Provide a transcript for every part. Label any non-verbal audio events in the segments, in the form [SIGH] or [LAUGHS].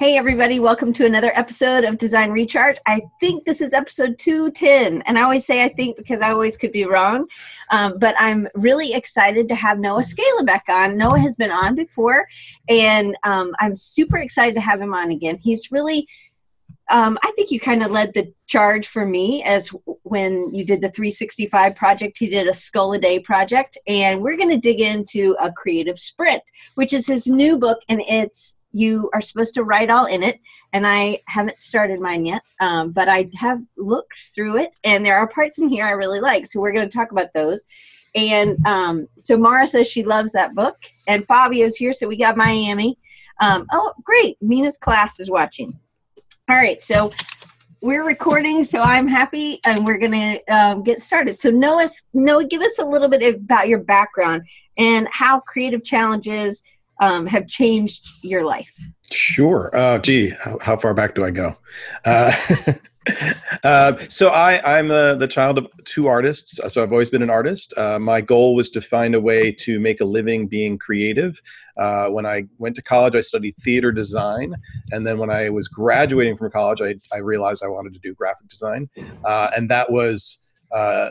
Hey, everybody, welcome to another episode of Design Recharge. I think this is episode 210. And I always say I think because I always could be wrong. Um, but I'm really excited to have Noah Scalin back on. Noah has been on before, and um, I'm super excited to have him on again. He's really um, I think you kind of led the charge for me as when you did the 365 project. He did a skull a day project, and we're going to dig into a creative sprint, which is his new book, and it's you are supposed to write all in it and i haven't started mine yet um, but i have looked through it and there are parts in here i really like so we're going to talk about those. And um, so mara says she loves that book and fabio's here so we got miami. Um, oh great Meena's class is watching. All right so we're recording so i'm happy and we're going to um, get started. So noah noah give us a little bit about your background and how creative challenges um, have changed your life? Sure. Uh, gee, how, far back do I go? Uh, [LAUGHS] uh, so I, I'm uh, the child of two artists. So I've always been an artist. Uh, my goal was to find a way to make a living being creative. Uh, when I went to college, I studied theater design, and then when I was graduating from college, I, I realized I wanted to do graphic design, uh, and that was uh,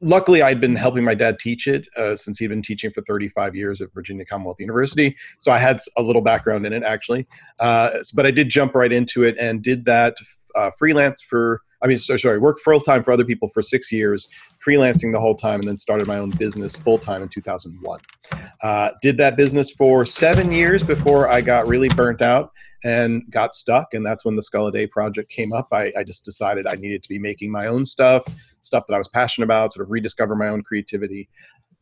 luckily i'd been helping my dad teach it uh, since he'd been teaching for 35 years at virginia commonwealth university so i had a little background in it actually uh, but i did jump right into it and did that uh, freelance for i mean so, sorry worked full time for other people for six years freelancing the whole time and then started my own business full time in 2001 uh, did that business for seven years before i got really burnt out and got stuck. And that's when the Skull a Day project came up. I, I, just decided I needed to be making my own stuff, stuff that I was passionate about, sort of rediscover my own creativity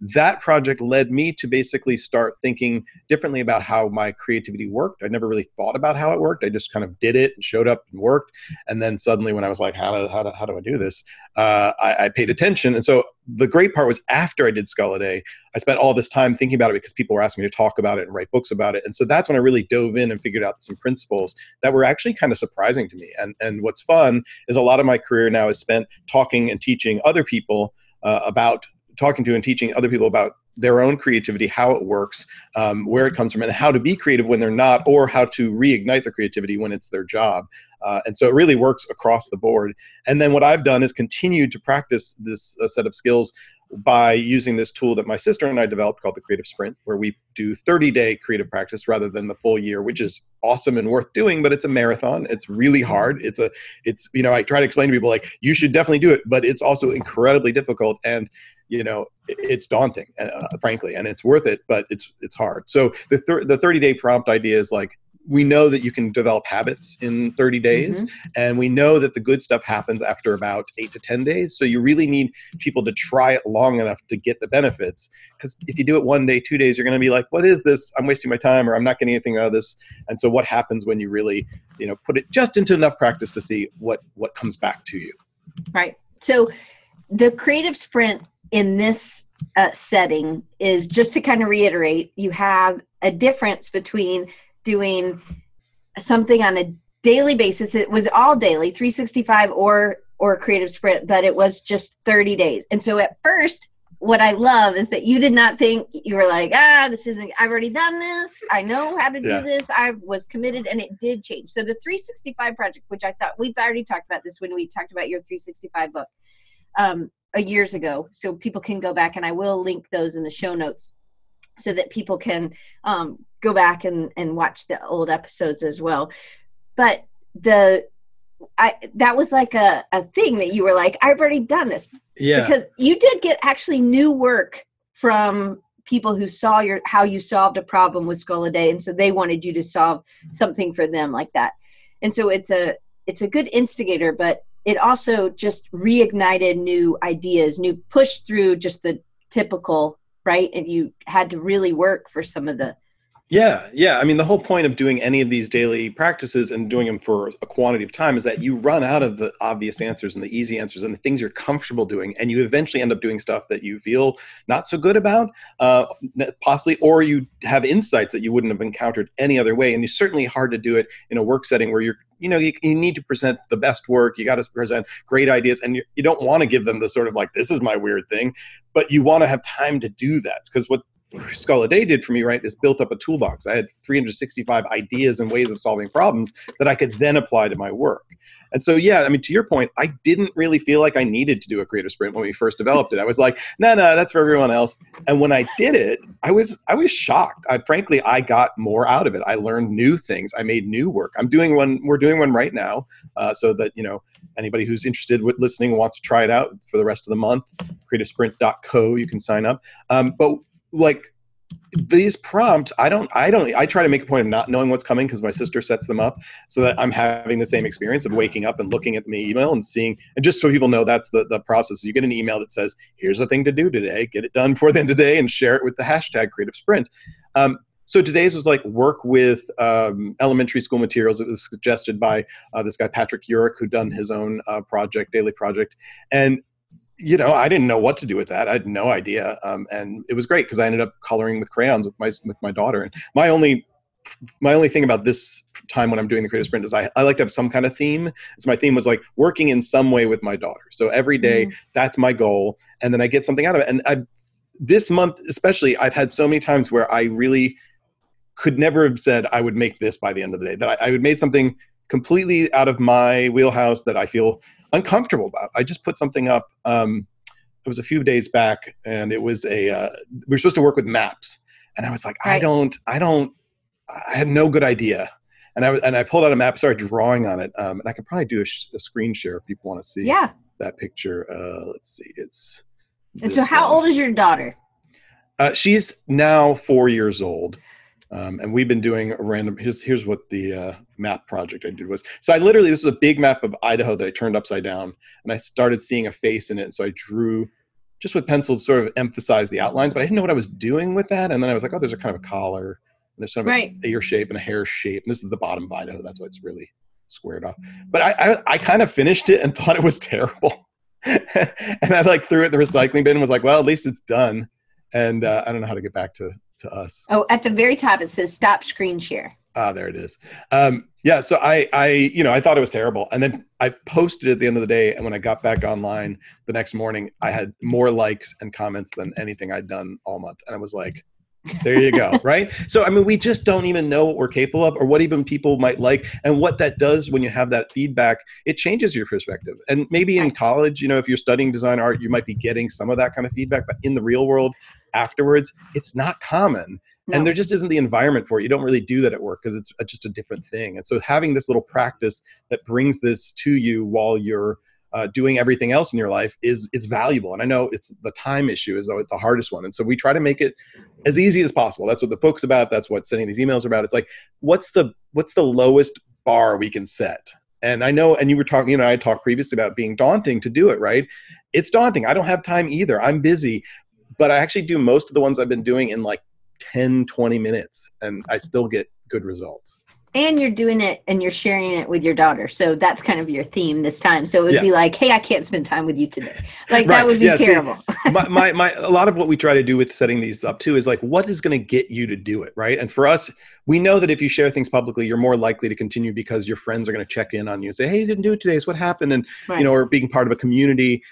that project led me to basically start thinking differently about how my creativity worked. I never really thought about how it worked. I just kind of did it and showed up and worked. And then suddenly, when I was like, how do, how do, how do I do this? Uh, I, I, paid attention. And so the great part was after I did Skull a Day, I spent all this time thinking about it because people were asking me to talk about it and write books about it. And so that's when I really dove in and figured out some principles that were actually kind of surprising to me. And, and what's fun is a lot of my career now is spent talking and teaching other people uh, about talking to and teaching other people about their own creativity, how it works, um, where it comes from, and how to be creative when they're not, or how to reignite their creativity when it's their job. Uh, and so it really works across the board. And then what I've done is continued to practice this uh, set of skills by using this tool that my sister and I developed called the Creative Sprint, where we do 30 day creative practice rather than the full year, which is awesome and worth doing, but it's a marathon. It's really hard. It's a, it's, you know, I try to explain to people like, you should definitely do it, but it's also incredibly difficult. And you know it's daunting uh, frankly and it's worth it but it's it's hard so the, thir- the 30 day prompt idea is like we know that you can develop habits in 30 days mm-hmm. and we know that the good stuff happens after about 8 to 10 days. So you really need people to try it long enough to get the benefits because if you do it one day two days you're going to be like what is this? I'm wasting my time or i'm not getting anything out of this. And so what happens when you really you know put it just into enough practice to see what what comes back to you? Right. So the creative sprint in this uh, setting is just to kind of reiterate you have a difference between doing something on a daily basis. It was all daily 365 or or creative sprint but it was just 30 days. And so at first what i love is that you did not think you were like ah this isn't i've already done this. I know how to do yeah. this. I was committed and it did change. So the 365 project which i thought we've already talked about this when we talked about your 365 book um, a years ago. So people can go back and i will link those in the show notes so that people can um, go back and, and watch the old episodes as well but the I that was like a, a thing that you were like, I've already done this. Yeah. Because you did get actually new work from people who saw your how you solved a problem with Skull a Day, and so they wanted you to solve something for them like that. And so it's a it's a good instigator, but it also just reignited new ideas, new push through just the typical, right? And you had to really work for some of the yeah, yeah. I mean, the whole point of doing any of these daily practices and doing them for a quantity of time is that you run out of the obvious answers and the easy answers and the things you're comfortable doing, and you eventually end up doing stuff that you feel not so good about, uh, possibly, or you have insights that you wouldn't have encountered any other way. And it's certainly hard to do it in a work setting where you're you know you, you need to present the best work you got to present great ideas and you, you don't want to give them the sort of like this is my weird thing but you want to have time to do that because what Skull a Day did for me, right, is built up a toolbox. I had 365 ideas and ways of solving problems that I could then apply to my work. And so, yeah, I mean, to your point, I didn't really feel like I needed to do a creative sprint when we first developed it. I was like, no, no, that's for everyone else. And when I did it, I was I was shocked. I, frankly, I got more out of it. I learned new things. I made new work. I'm doing one. We're doing one right now, uh, so that you know anybody who's interested with listening wants to try it out for the rest of the month. CreativeSprint.co, you can sign up. Um, but like these prompts i don't i don't i try to make a point of not knowing what's coming because my sister sets them up so that i'm having the same experience of waking up and looking at the email and seeing and just so people know that's the, the process. You get an email that says here's the thing to do today. Get it done for the end of the day and share it with the hashtag creative sprint. Um, so today's was like work with um, elementary school materials. It was suggested by uh, this guy Patrick Urick, who'd done his own uh, project, daily project, and you know, I didn't know what to do with that. I had no idea, um, and it was great because I ended up coloring with crayons with my with my daughter. And my only my only thing about this time when I'm doing the creative sprint is I, I like to have some kind of theme. So my theme was like working in some way with my daughter. So every day, mm. that's my goal, and then I get something out of it. And I, this month especially, I've had so many times where I really could never have said I would make this by the end of the day. That I, I would made something completely out of my wheelhouse that I feel uncomfortable about. I just put something up. Um, it was a few days back, and it was a uh, we were supposed to work with maps, and I was like, right. I don't, I don't, I had no good idea. And I and I pulled out a map, started drawing on it, um, and I could probably do a, sh- a, screen share if people want to see. Yeah. That picture. Uh, let's see. It's. And so, how one. old is your daughter? Uh, she's now four years old. Um, and we've been doing a random. Here's here's what the uh, map project I did was. So I literally this was a big map of Idaho that I turned upside down, and I started seeing a face in it. So I drew just with pencil to sort of emphasize the outlines, but I didn't know what I was doing with that. And then I was like, oh, there's a kind of a collar, and there's sort of right. a ear shape and a hair shape, and this is the bottom of Idaho. That's why it's really squared off. But I I, I kind of finished it and [LAUGHS] thought it was terrible, [LAUGHS] and I like threw it in the recycling bin and was like, well, at least it's done. And uh, I don't know how to get back to to us. Oh, at the very top it says stop screen share. Ah, there it is. Um, yeah, so I, I, you know, I thought it was terrible, and then I posted it at the end of the day, and when I got back online the next morning, I had more likes and comments than anything I'd done all month, and I was like, there you go right? So i mean we just don't even know what we're capable of or what even people might like and what that does when you have that feedback it changes your perspective. And maybe in college you know if you're studying design art you might be getting some of that kind of feedback but in the real world afterwards it's not common. No. and there just isn't the environment for it. You don't really do that at work because it's just a different thing. And so having this little practice that brings this to you while you're uh, doing everything else in your life is it's valuable. And i know it's the time issue is the hardest one. And so we try to make it as easy as possible. That's what the book's about. That's what sending these emails are about. It's like what's the what's the lowest bar we can set? And i know and you were talking you know i talked previously about being daunting to do it right? It's daunting. I don't have time either. I'm busy but i actually do most of the ones i've been doing in like 10 20 minutes and i still get good results and you're doing it and you're sharing it with your daughter. So that's kind of your theme this time. So it would yeah. be like hey i can't spend time with you today. Like right. that would be yeah, terrible. see, [LAUGHS] my, my, my a lot of what we try to do with setting these up too is like what is going to get you to do it right? And for us we know that if you share things publicly you're more likely to continue because your friends are going to check in on you and say hey you didn't do it today. So what happened? And right. you know or being part of a community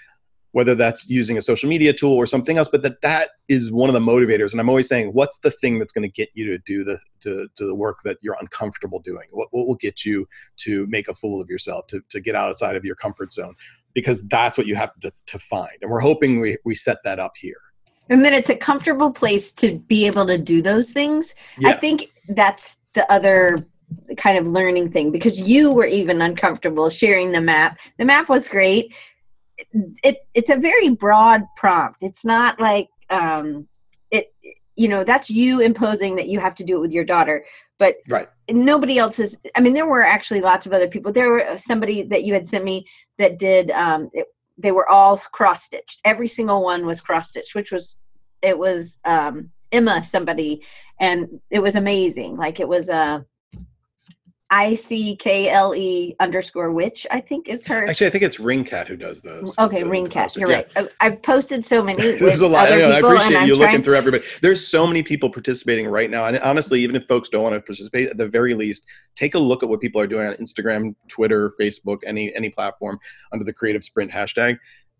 whether that's using a social media tool or something else but that that is one of the motivators. And i'm always saying what's the thing that's going to get you to do the to, to the work that you're uncomfortable doing? What, what will get you to make a fool of yourself to, to get outside of your comfort zone? Because that's what you have to, to find. And we're hoping we, we set that up here. And then it's a comfortable place to be able to do those things. Yeah. i think that's the other kind of learning thing because you were even uncomfortable sharing the map. The map was great it it's a very broad prompt. It's not like um, it you know that's you imposing that you have to do it with your daughter but right. nobody else is i mean there were actually lots of other people there were somebody that you had sent me that did um, it, they were all cross stitched every single one was cross stitched which was it was um, emma somebody and it was amazing like it was uh I C K L E underscore witch, I think is her. Actually, I think it's Ringcat who does those. Mm, okay, the, Ringcat. The You're yeah. right. I've posted so many. [LAUGHS] There's a lot. I, know, I appreciate you looking through everybody. There's so many people participating right now. And honestly, even if folks don't want to participate, at the very least, take a look at what people are doing on Instagram, Twitter, Facebook, any any platform under the Creative Sprint hashtag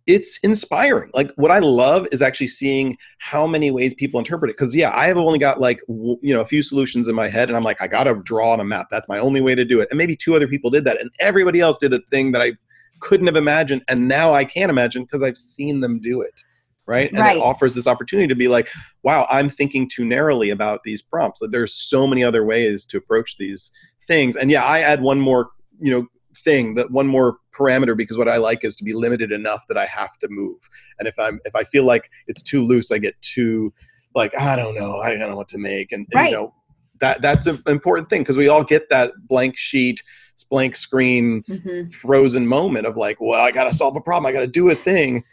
it's inspiring. Like what I love is actually seeing how many ways people interpret it. Because yeah, I have only got like w- you know a few solutions in my head, and I'm like, I gotta draw on a map. That's my only way to do it. And maybe two other people did that, and everybody else did a thing that I couldn't have imagined, and now I can imagine because I've seen them do it. Right? And Right. it offers this opportunity to be like, wow, I'm thinking too narrowly about these prompts. Like, there's so many other ways to approach these things. And yeah, I add one more, you know, thing that one more parameter because what I like is to be limited enough that I have to move. And if I'm if I feel like it's too loose, I get too like I don't know, I don't know what to make, and, and, Right. you know that that's an important thing because we all get that blank sheet, blank screen, Mhm. frozen moment of like, well, I got to solve a problem, I got to do a thing.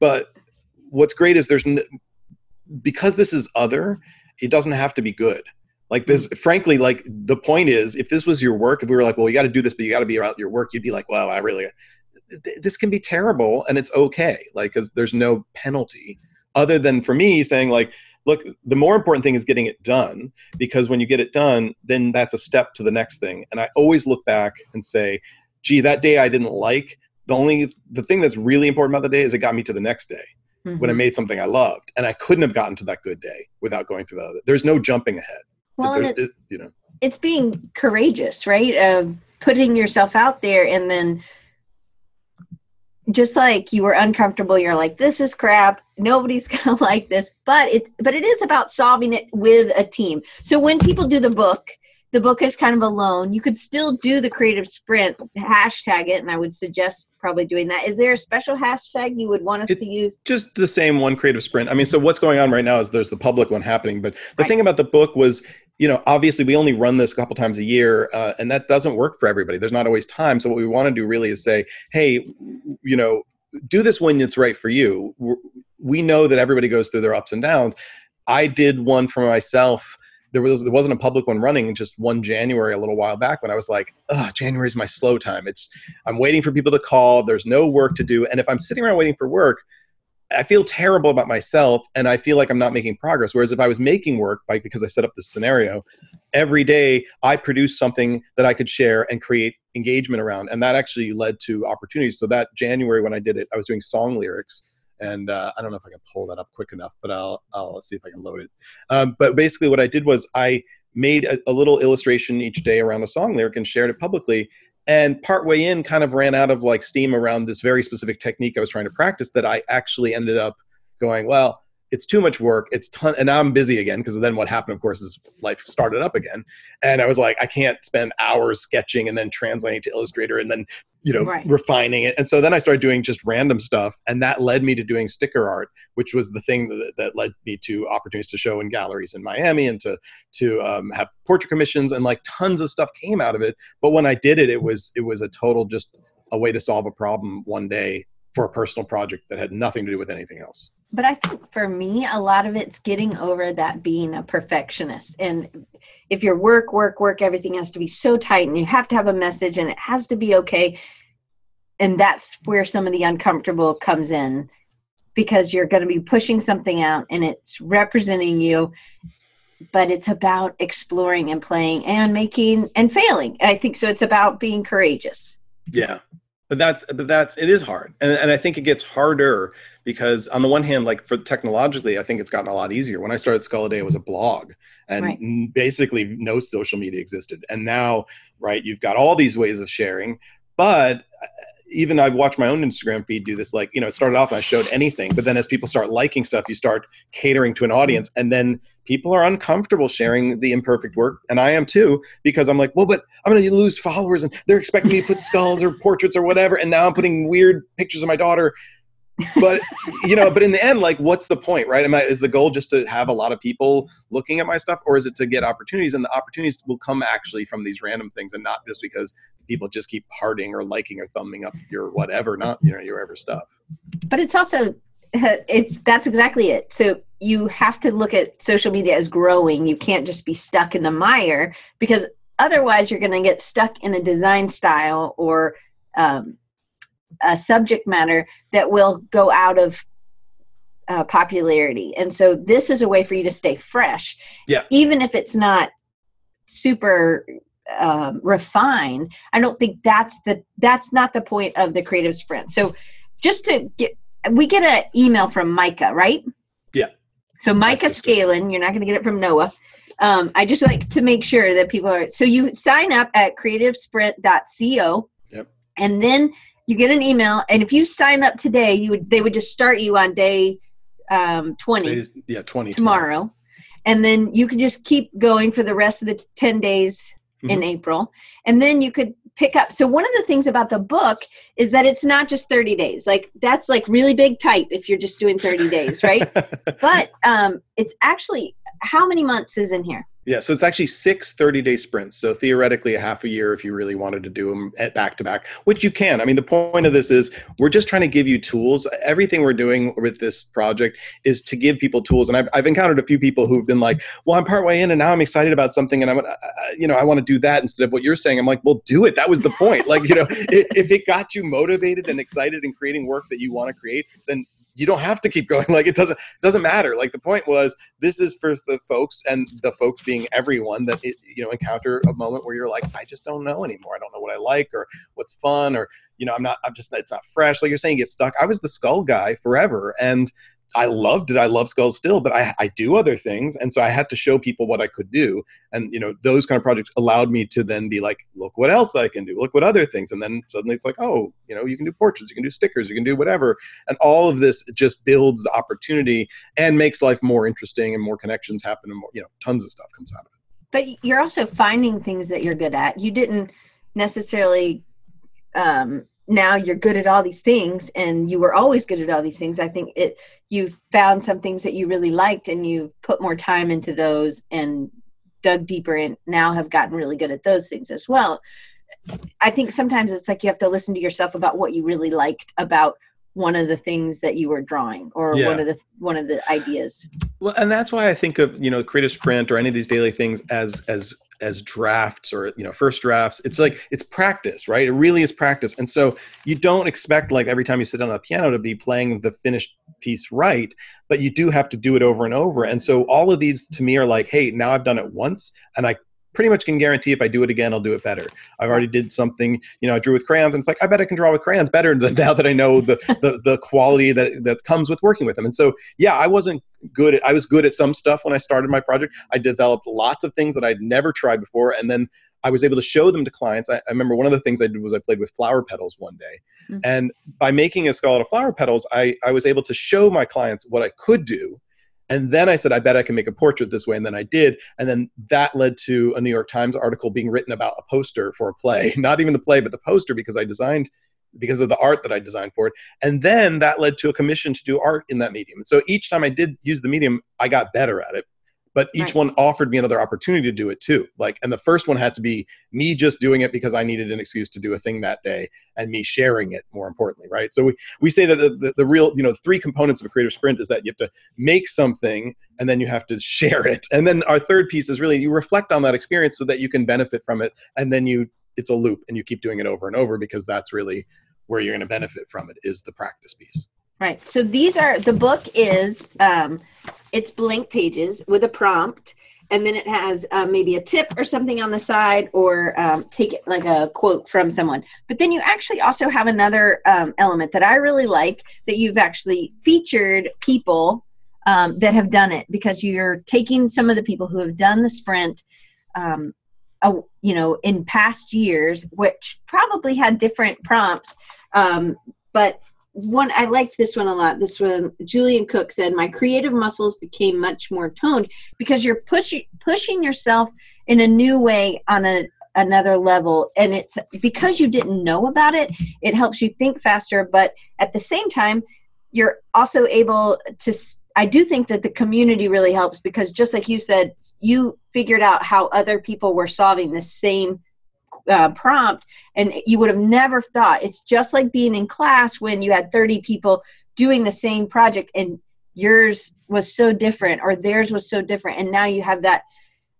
But what's great is there's n- because this is other, it doesn't have to be good. Like this, frankly, like the point is, if this was your work, if we were like, well, you got to do this, but you got to be about your work, you'd be like, well, I really, th- this can be terrible, and it's okay, like because there's no penalty other than for me saying like, look, the more important thing is getting it done because when you get it done, then that's a step to the next thing. And I always look back and say, gee, that day I didn't like. The only the thing that's really important about the day is it got me to the next day when I Mhm. made something I loved, and I couldn't have gotten to that good day without going through the other. There's no jumping ahead. Well, it, it- you know, it's being courageous, right? Of putting yourself out there and then just like you were uncomfortable, you're like, this is crap. Nobody's [LAUGHS] gonna like this. But it but it is about solving it with a team. So when people do the book, the book is kind of alone. You could still do the creative sprint, hashtag it, and I would suggest probably doing that. Is there a special hashtag you would want us It- to use? just the same one creative sprint. I mean, so what's going on right now is there's the public one happening, but the Right. thing about the book was, you know, obviously we only run this a couple times a year, uh, and that doesn't work for everybody. There's not always time. So what we want to do really is say, hey, you know, do this when it's right for you. We're- know that everybody goes through their ups and downs. I did one for myself. There was there wasn't a public one running just one January a little while back when I was like, oh, January is my slow time. It's I'm waiting for people to call. There's no work to do, and if I'm sitting around waiting for work, I feel terrible about myself and I feel like I'm not making progress. Whereas if I was making work, like because I set up this scenario, every day I produce something that I could share and create engagement around. And that actually led to opportunities. So that January when I did it, I was doing song lyrics. And uh, I don't know if I can pull that up quick enough, but I'll, I'll see if I can load it. Um, but basically, what I did was I made a, a little illustration each day around a song lyric and shared it publicly and partway in kind of ran out of like steam around this very specific technique i was trying to practice that i actually ended up going well it's too much work. It's ton and i'm busy again because then what happened of course is life started up again. And i was like i can't spend hours sketching and then translating to illustrator and then you know Right. refining it. And so then i started doing just random stuff and that led me to doing sticker art which was the thing that, that led me to opportunities to show in galleries in miami and to to um, have portrait commissions and like tons of stuff came out of it. But when i did it it was it was a total just a way to solve a problem one day for a personal project that had nothing to do with anything else but I think for me, a lot of it's getting over that being a perfectionist. And if your work, work, work, everything has to be so tight and you have to have a message and it has to be okay. And that's where some of the uncomfortable comes in because you're going to be pushing something out and it's representing you. But it's about exploring and playing and making and failing. I think so. It's about being courageous. Yeah, but that's but that's it is hard, and and I think it gets harder because on the one hand, like for technologically, I think it's gotten a lot easier. When I started Skull a Day, it was a blog, and Right. basically no social media existed. And now, right, you've got all these ways of sharing, but uh, even I've watched my own Instagram feed do this. Like, you know, it started off and I showed anything, but then as people start liking stuff, you start catering to an audience, and then people are uncomfortable sharing the imperfect work, and I am too, because I'm like, well, but I'm going to lose followers, and they're expecting me to put skulls or portraits or whatever, and now I'm putting weird pictures of my daughter. But you know, but in the end, like, what's the point, right? Am I is the goal just to have a lot of people looking at my stuff, or is it to get opportunities? And the opportunities will come actually from these random things, and not just because people just keep hearting or liking or thumbing up your whatever, not you know your ever stuff. but it's also [LAUGHS] it's that's exactly it so you have to look at social media as growing you can't just be stuck in the mire because otherwise you're going to get stuck in a design style or um, a subject matter that will go out of uh, popularity and so this is a way for you to stay fresh Yeah. even if it's not super um, refined i don't think that's the that's not the point of the creative sprint so just to get we get an email from Micah, right? Yeah. So Micah. Scalin, you're not going to get it from Noah. Um, I just like to make sure that people are. So you sign up at creativesprint.co. Yep. And then you get an email, and if you sign up today, you would they would just start you on day um, 20 is- yeah, 20 tomorrow, and then you could just keep going for the rest of the 10 days in Mhm. April, and then you could pick up. So one of the things about the book is that it's not just 30 days. Like that's like really big type if you're just doing 30 days, right? [LAUGHS] but um, it's actually how many months is in here? Yeah, so it's actually six 30 day sprints. So theoretically, a half a year if you really wanted to do them back to back, which you can. I mean, the point of this is we're just trying to give you tools. Everything we're doing with this project is to give people tools. And I've, I've encountered a few people who've been like, well, I'm partway in and now I'm excited about something and I'm, uh, you know, I want to do that instead of what you're saying. I'm like, well, do it. That was the point. Like, you know, [LAUGHS] if, if it got you motivated and excited in creating work that you want to create, then you don't have to keep going. [LAUGHS] Like it doesn't doesn't matter. Like the point was this is for the folks and the folks being everyone that it, you know encounter a moment where you're like i just don't know anymore. I don't know what i like or what's fun or you know i'm not i'm just it's not fresh. Like you're saying get stuck. I was the skull guy forever and i loved it. I love skulls still but I, I do other things. And so i had to show people what i could do. And you know those kind of projects allowed me to then be like look what else i can do. Look what other things. And then suddenly it's like oh you know you can do portraits. You can do stickers. You can do whatever. And all of this just builds the opportunity and makes life more interesting and more connections happen and more you know tons of stuff comes out of it. But you're also finding things that you're good at. You didn't necessarily um, now you're good at all these things and you were always good at all these things. I think it you've found some things that you really liked and you've put more time into those and dug deeper and now have gotten really good at those things as well. I think sometimes it's like you have to listen to yourself about what you really liked about one of the things that you were drawing or Yeah. one of the one of the ideas. Well, and that's why I think of you know creative sprint or any of these daily things as as as drafts or you know first drafts. It's like it's practice, right? It really is practice, and so you don't expect like every time you sit down on a piano to be playing the finished piece right, but you do have to do it over and over. And so all of these to me are like, hey, now I've done it once, and I pretty much can guarantee if I do it again, I'll do it better. I've already did something, you know, I drew with crayons, and it's like I bet I can draw with crayons better than [LAUGHS] now that I know the the, the quality that that comes with working with them. And so yeah, I wasn't good at I was good at some stuff when I started my project. I developed lots of things that I'd never tried before, and then I was able to show them to clients. I, I remember one of the things I did was I played with flower petals one day. Mhm. And by making a skull out of flower petals, I, I was able to show my clients what I could do. And then I said, I bet I can make a portrait this way. And then I did. And then that led to a New York Times article being written about a poster for a play. [LAUGHS] Not even the play, but the poster because I designed, because of the art that I designed for it. And then that led to a commission to do art in that medium. And so each time I did use the medium, I got better at it. But each Right. one offered me another opportunity to do it too. Like, and the first one had to be me just doing it because I needed an excuse to do a thing that day, and me sharing it more importantly, right? So we, we say that the, the, the real, you know, three components of a creative sprint is that you have to make something and then you have to [LAUGHS] share it. And then our third piece is really you reflect on that experience so that you can benefit from it. And then you, it's a loop and you keep doing it over and over because that's really where you're going to benefit from it is the practice piece. Right. So these are the book is um, it's blank pages with a prompt, and then it has um, maybe a tip or something on the side, or um, take it like a quote from someone. But then you actually also have another um, element that I really like that you've actually featured people um, that have done it because you're taking some of the people who have done the sprint. Um, you know, in past years, which probably had different prompts, um, but one I liked this one a lot. This one Julian Cook said, "My creative muscles became much more toned because you're pushing pushing yourself in a new way on a another level and it's because you didn't know about it it helps you think faster but at the same time you're also able to I do think that the community really helps because just like you said you figured out how other people were solving the same uh, prompt and you would have never thought. It's just like being in class when you had 30 people doing the same project and yours was so different or theirs was so different and now you have that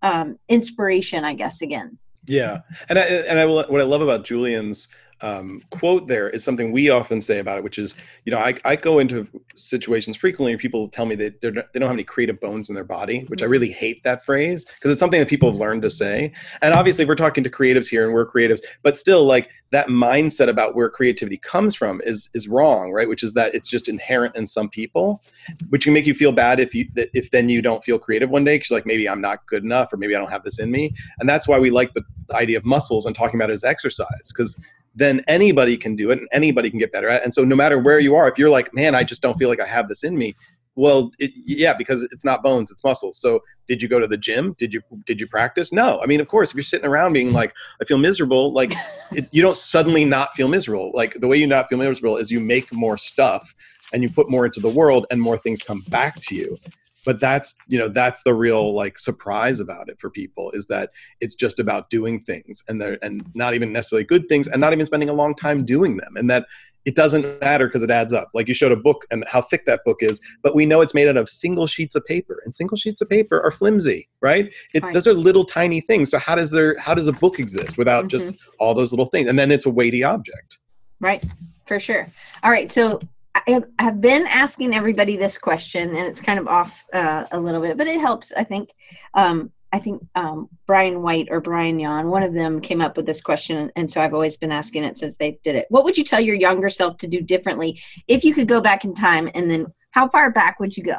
um, inspiration i guess again. Yeah, and I, and I what I love about Julian's um, quote there is something we often say about it, which is, you know, I, I go into situations frequently where people tell me that they're, they don't have any creative bones in their body, which I really hate that phrase because it's something that people have learned to say. And obviously, we're talking to creatives here, and we're creatives, but still, like that mindset about where creativity comes from is is wrong, right? Which is that it's just inherent in some people, which can make you feel bad if you if then you don't feel creative one day because like maybe I'm not good enough or maybe I don't have this in me. And that's why we like the idea of muscles and talking about it as exercise because then anybody can do it and anybody can get better at it. And so no matter where you are, if you're like, man, I just don't feel like I have this in me, well, it, yeah, because it's not bones, it's muscles. So did you go to the gym? Did you did you practice? No. I mean, of course, if you're sitting around being like, I feel miserable, like [LAUGHS] it, you don't suddenly not feel miserable. Like the way you not feel miserable is you make more stuff and you put more into the world and more things come back to you but that's you know that's the real like surprise about it for people is that it's just about doing things and they're and not even necessarily good things and not even spending a long time doing them and that it doesn't matter because it adds up. Like you showed a book and how thick that book is but we know it's made out of single sheets of paper and single sheets of paper are flimsy right, it, right. those are little tiny things. So how does there how does a book exist without mm-hmm. just all those little things? And then it's a weighty object. Right for sure. All right so I have been asking everybody this question, and it's kind of off uh, a little bit, but it helps. I think. Um, I think um, Brian White or Brian Yon, one of them came up with this question, and so I've always been asking it since they did it. What would you tell your younger self to do differently if you could go back in time, and then how far back would you go?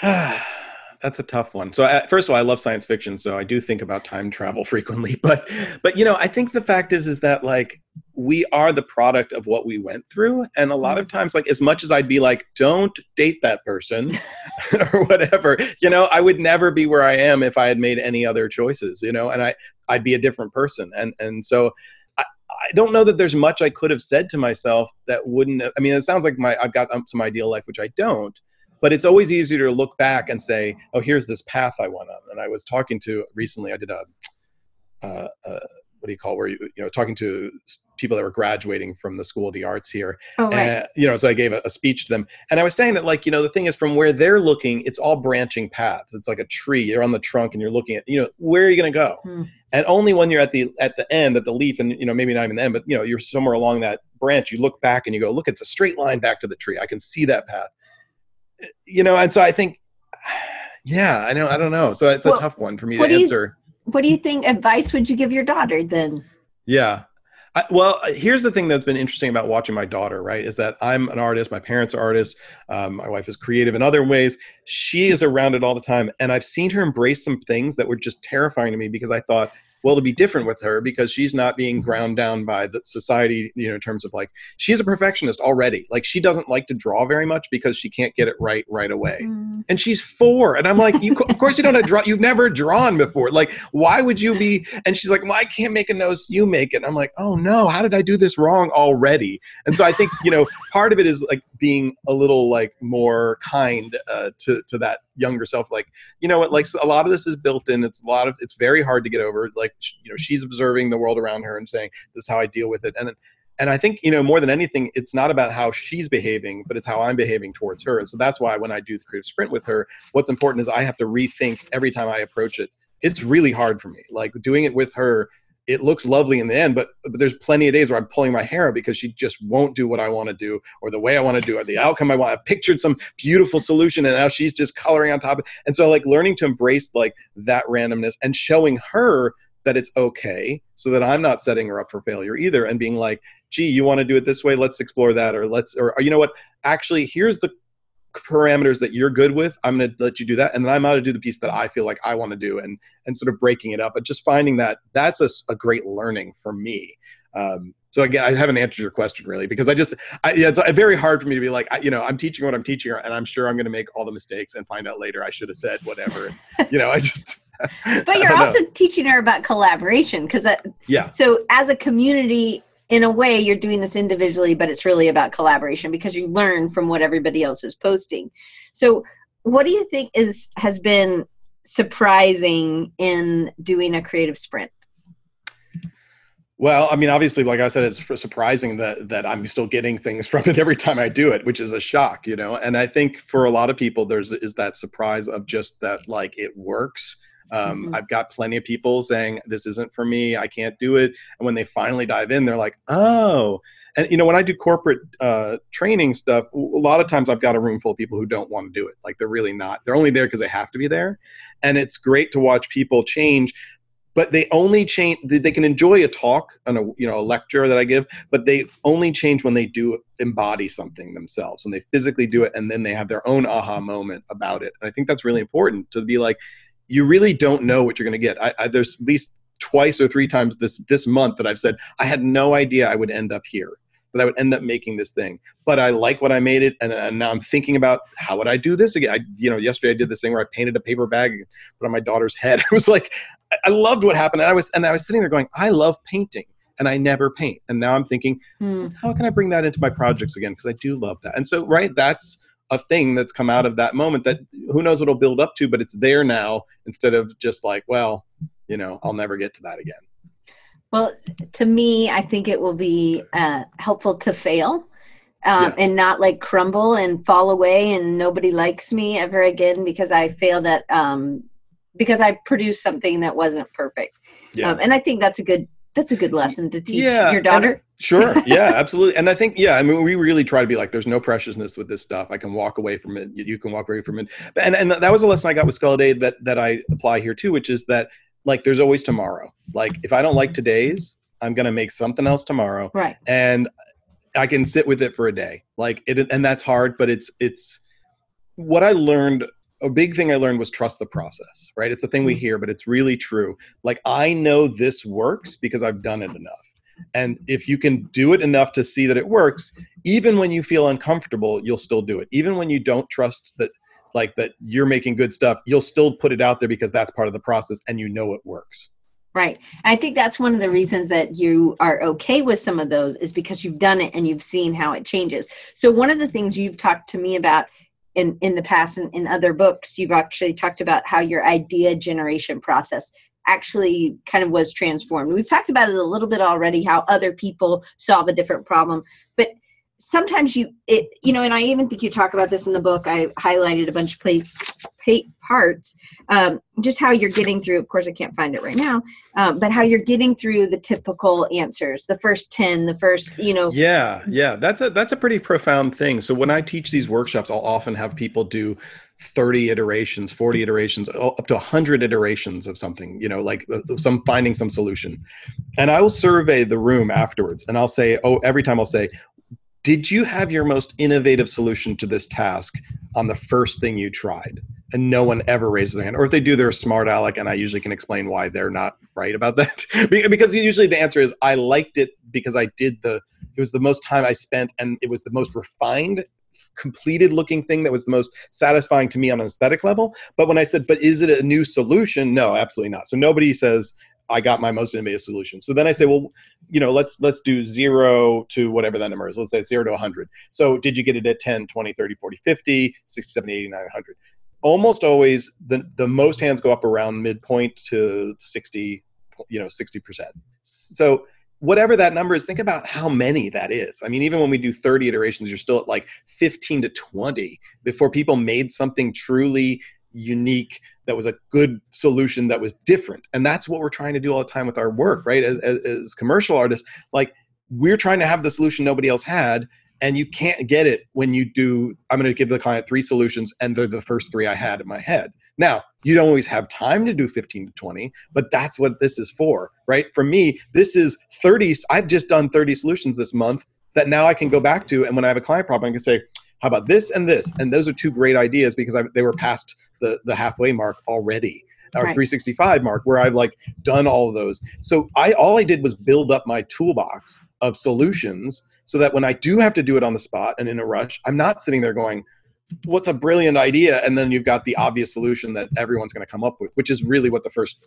[SIGHS] [SIGHS] [SIGHS] that's a tough one. So uh, first of all, I love science fiction, so I do think about time travel [LAUGHS] frequently. But but you know, I think the fact is is that like we are the product of what we went through, and a lot of mm-hmm. times, like as much as I'd be like, don't date that person [LAUGHS] or whatever, you know, I would never be where I am if I had made any other choices, you know, and I I'd be a different person, and and so. I don't know that there's much I could have said to myself that wouldn't. I mean, it sounds like my I've got some ideal life, which I don't but it's always easier to look back and say oh here's this path i went on. And i was talking to recently i did a, uh, uh, what do you call where you you know talking to people that were graduating from the school of the arts here. Oh, right. and, you know so i gave a, a, speech to them. And i was saying that like you know the thing is from where they're looking it's all branching paths. It's like a tree. You're on the trunk and you're looking at you know where are you going to go? Hmm. and only when you're at the at the end at the leaf and you know maybe not even the end but you know you're somewhere along that branch you look back and you go look it's a straight line back to the tree. I can see that path you know, and so I think, yeah, I know, I don't know. So it's well, a tough one for me to answer. You, what do you think advice would you give your daughter then? Yeah. I, well, here's the thing that's been interesting about watching my daughter, right? Is that I'm an artist, my parents are artists, um, my wife is creative in other ways. She is around it all the time. And I've seen her embrace some things that were just terrifying to me because I thought, well to be different with her because she's not being ground down by the society you know in terms of like she's a perfectionist already. Like she doesn't like to draw very much because she can't get it right right away. Mm. and she's four and i'm like you of course you don't have draw you've never drawn before. Like why would you be and she's like well i can't make a nose you make it. I'm like oh no how did i do this wrong already? And so i think you know part of it is like being a little like more kind uh, to to that younger self like you know what like a lot of this is built in it's a lot of it's very hard to get over like you know she's observing the world around her and saying this is how i deal with it. And and i think you know more than anything it's not about how she's behaving but it's how i'm behaving towards her. And so that's why when i do the creative sprint with her what's important is i have to rethink every time i approach it. It's really hard for me like doing it with her it looks lovely in the end, but, but there's plenty of days where I'm pulling my hair out because she just won't do what I want to do or the way I want to do or the outcome I want. I pictured some beautiful solution and now she's just coloring on top. And so like learning to embrace like that randomness and showing her that it's okay so that I'm not setting her up for failure either and being like, gee, you want to do it this way? Let's explore that. Or let's, or you know what? Actually, here's the parameters that you're good with i'm going to let you do that. And then i'm out to do the piece that i feel like i want to do and and sort of breaking it up. But just finding that that's a, a great learning for me. Um, so again i haven't answered your question really because i just I, yeah, it's very hard for me to be like I, you know i'm teaching what i'm teaching and i'm sure i'm going to make all the mistakes and find out later i should have said whatever. [LAUGHS] You know i just but [LAUGHS] you're also know. teaching her about collaboration because yeah. so as a community in a way you're doing this individually but it's really about collaboration because you learn from what everybody else is posting. So what do you think is has been surprising in doing a creative sprint? Well, I mean, obviously, like I said, it's surprising that that I'm still getting things from it every time I do it, which is a shock, you know. And I think for a lot of people, there's is that surprise of just that, like it works, Um, mm-hmm. I've got plenty of people saying this isn't for me. I can't do it. And when they finally dive in, they're like, oh. And you know, when I do corporate uh, training stuff, a lot of times I've got a room full of people who don't want to do it. Like they're really not. They're only there because they have to be there. And it's great to watch people change but they only change they can enjoy a talk and a you know a lecture that i give but they only change when they do embody something themselves when they physically do it and then they have their own aha moment about it and i think that's really important to be like you really don't know what you're going to get I, I, there's at least twice or three times this this month that i've said i had no idea i would end up here that I would end up making this thing. But I like what I made it, and, and, now I'm thinking about how would I do this again. I, you know, yesterday I did this thing where I painted a paper bag and put on my daughter's head. [LAUGHS] It was like I loved what happened. And I was and I was sitting there going, I love painting and I never paint. And now I'm thinking, hmm. how can I bring that into my projects again? Because I do love that. And so, right, that's a thing that's come out of that moment that who knows what it'll build up to, but it's there now instead of just like, well, you know, I'll never get to that again. Well, to me, I think it will be uh, helpful to fail. Um, yeah. and not like crumble and fall away and nobody likes me ever again because I failed at um, because I produced something that wasn't perfect. Yeah. Um, and I think that's a good that's a good lesson to teach yeah, your daughter. sure. [LAUGHS] Yeah, absolutely. And I think, yeah, I mean, we really try to be like, there's no preciousness with this stuff. I can walk away from it. You can walk away from it. And, and that was a lesson I got with Skull a Day that, that I apply here too, which is that like, there's always tomorrow. Like if I don't like today's, I'm going to make something else tomorrow. Right. And I can sit with it for a day. Like it, and that's hard, but it's, it's what I learned a big thing I learned was trust the process, right? It's a thing we mm. hear, but it's really true. Like, I know this works because I've done it enough. And if you can do it enough to see that it works, even when you feel uncomfortable, you'll still do it. Even when you don't trust that, like, that you're making good stuff, you'll still put it out there because that's part of the process and you know it works. Right. I think that's one of the reasons that you are okay with some of those is because you've done it and you've seen how it changes. So, one of the things you've talked to me about in in the past and in other books you've actually talked about how your idea generation process actually kind of was transformed. We've talked about it a little bit already how other people solve a different problem but sometimes you it you know and i even think you talk about this in the book. I highlighted a bunch of play, play parts um, just how you're getting through of course i can't find it right now um, but how you're getting through the typical answers the first 10 the first you know. Yeah yeah that's a that's a pretty profound thing. So when i teach these workshops i'll often have people do 30 iterations 40 iterations up to 100 iterations of something you know like uh, some finding some solution. And i will survey the room afterwards and i'll say oh every time i'll say did you have your most innovative solution to this task on the first thing you tried and no one ever raises their hand? Or if they do they're a smart aleck and i usually can explain why they're not right about that. [LAUGHS] Because usually the answer is i liked it because i did the it was the most time i spent and it was the most refined completed looking thing that was the most satisfying to me on an aesthetic level. But when i said but is it a new solution? No absolutely not. So nobody says I got my most innovative solution. So then I say, well, you know, let's let's do zero to whatever that number is. Let's say zero to 100. So did you get it at 10, 20, 30, 40, 50, 60, 70, 80, 90, 100? Almost always the, the most hands go up around midpoint to 60, you know, 60%. So whatever that number is, think about how many that is. I mean, even when we do 30 iterations, you're still at like 15 to 20 before people made something truly unique that was a good solution that was different. And that's what we're trying to do all the time with our work right? As, as, as commercial artists like we're trying to have the solution nobody else had and you can't get it when you do i'm going to give the client three solutions and they're the first three i had in my head. Now you don't always have time to do 15 to 20 but that's what this is for right? For me this is 30 i've just done 30 solutions this month that now i can go back to and when i have a client problem i can say how about this and this? And those are two great ideas because I, they were past the the halfway mark already or right. 365 mark where I've like done all of those. So I all I did was build up my toolbox of solutions so that when I do have to do it on the spot and in a rush, I'm not sitting there going, what's a brilliant idea and then you've got the obvious solution that everyone's going to come up with, which is really what the first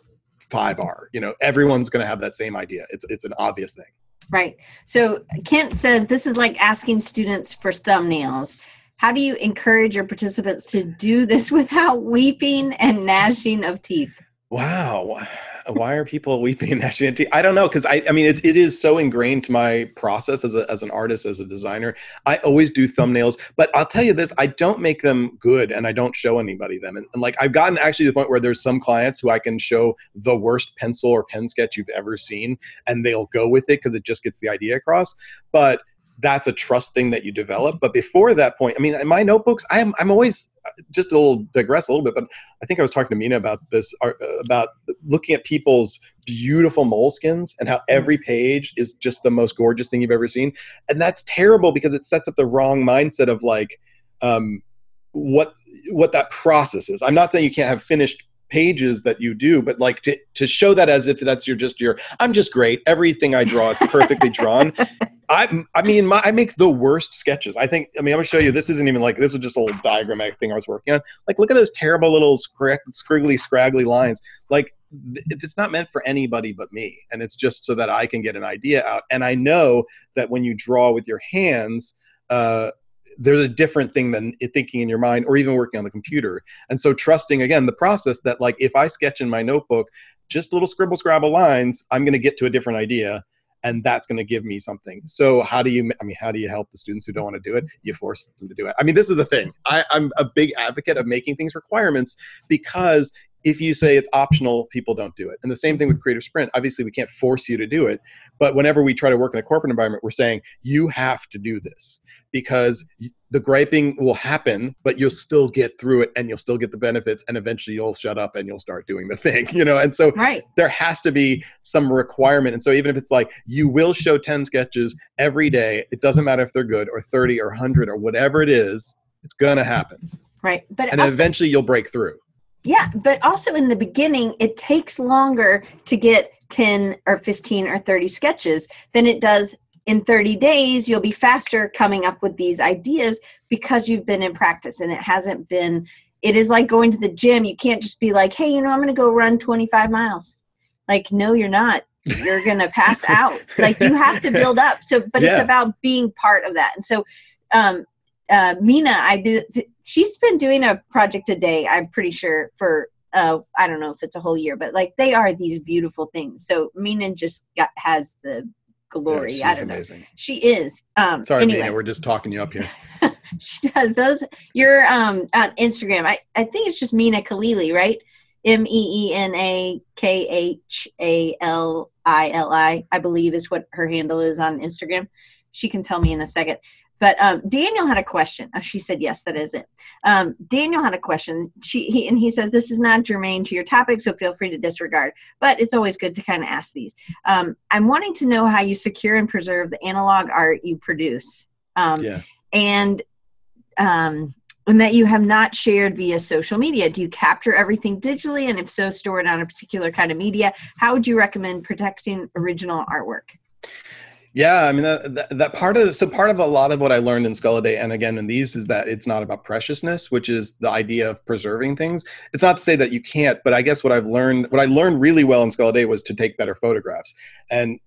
five are. You know, everyone's going to have that same idea. It's it's an obvious thing. Right. So Kent says this is like asking students for thumbnails. How do you encourage your participants to do this [LAUGHS] without weeping and gnashing of teeth? Wow. why are people weeping and gnashing of teeth? I don't know because I, I mean it, it is so ingrained to my process as, a, as an artist as a designer. I always do thumbnails, but I'll tell you this: I don't make them good, and I don't show anybody them. And, and like I've gotten actually to the point where there's some clients who I can show the worst pencil or pen sketch you've ever seen, and they'll go with it because it just gets the idea across. But that's a trust thing that you develop. But before that point, I mean, in my notebooks, I'm I'm always just a little digress a little bit, but I think I was talking to Meena about this uh, about looking at people's beautiful moleskins and how every page is just the most gorgeous thing you've ever seen, and that's terrible because it sets up the wrong mindset of like um, what what that process is. I'm not saying you can't have finished pages that you do but like to, to show that as if that's your just your i'm just great everything i draw is perfectly drawn [LAUGHS] I, I mean, my, I make the worst sketches. I think. I mean, I'm gonna show you. This isn't even like this is just a little diagrammatic thing I was working on. Like, look at those terrible little scriggly, scraggly lines. Like, it's not meant for anybody but me, and it's just so that I can get an idea out. And I know that when you draw with your hands, uh, there's a different thing than thinking in your mind or even working on the computer. And so, trusting again the process that like if I sketch in my notebook just little scribble scrabble lines, I'm going to get to a different idea and that's going to give me something. So how do you i mean how do you help the students who don't want to do it? You force them to do it. I mean this is the thing. I, i'm a big advocate of making things requirements because if you say it's optional, people don't do it. And the same thing with Creative Sprint. Obviously, we can't force you to do it, but whenever we try to work in a corporate environment, we're saying you have to do this because the griping will happen, but you'll still get through it and you'll still get the benefits, and eventually you'll shut up and you'll start doing the thing, [LAUGHS] you know. And so right. there has to be some requirement. And so even if it's like you will show ten sketches every day, it doesn't matter if they're good or thirty or hundred or whatever it is, it's gonna happen. Right, but and also- eventually you'll break through yeah, but also in the beginning, it takes longer to get 10 or 15 or 30 sketches than it does in 30 days. You'll be faster coming up with these ideas because you've been in practice and it hasn't been, it is like going to the gym. You can't just be like, hey, you know, I'm going to go run 25 miles. Like, no, you're not. You're going to pass [LAUGHS] out. Like, you have to build up. So, but yeah. it's about being part of that. And so, um, uh, Meena, I do. She's been doing a project a day. I'm pretty sure for uh, I don't know if it's a whole year, but like they are these beautiful things. So Meena just got has the glory. Yeah, I don't amazing. know. She is. Um, Sorry, anyway. Meena, we're just talking you up here. [LAUGHS] she does those. You're um on Instagram. I I think it's just Meena Khalili, right? M E E N A K H A L I L I. I believe is what her handle is on Instagram. She can tell me in a second. But um, Daniel had a question. Oh, she said, yes, that is it. Um, Daniel had a question. She he, And he says, this is not germane to your topic, so feel free to disregard. But it's always good to kind of ask these. Um, I'm wanting to know how you secure and preserve the analog art you produce. Um, yeah. And um, and that you have not shared via social media. Do you capture everything digitally? And if so, store it on a particular kind of media? How would you recommend protecting original artwork? Yeah, I mean that, that, that part of so part of a lot of what I learned in Skull Day, and again in these, is that it's not about preciousness, which is the idea of preserving things. It's not to say that you can't, but I guess what I've learned, what I learned really well in Skull Day was to take better photographs. And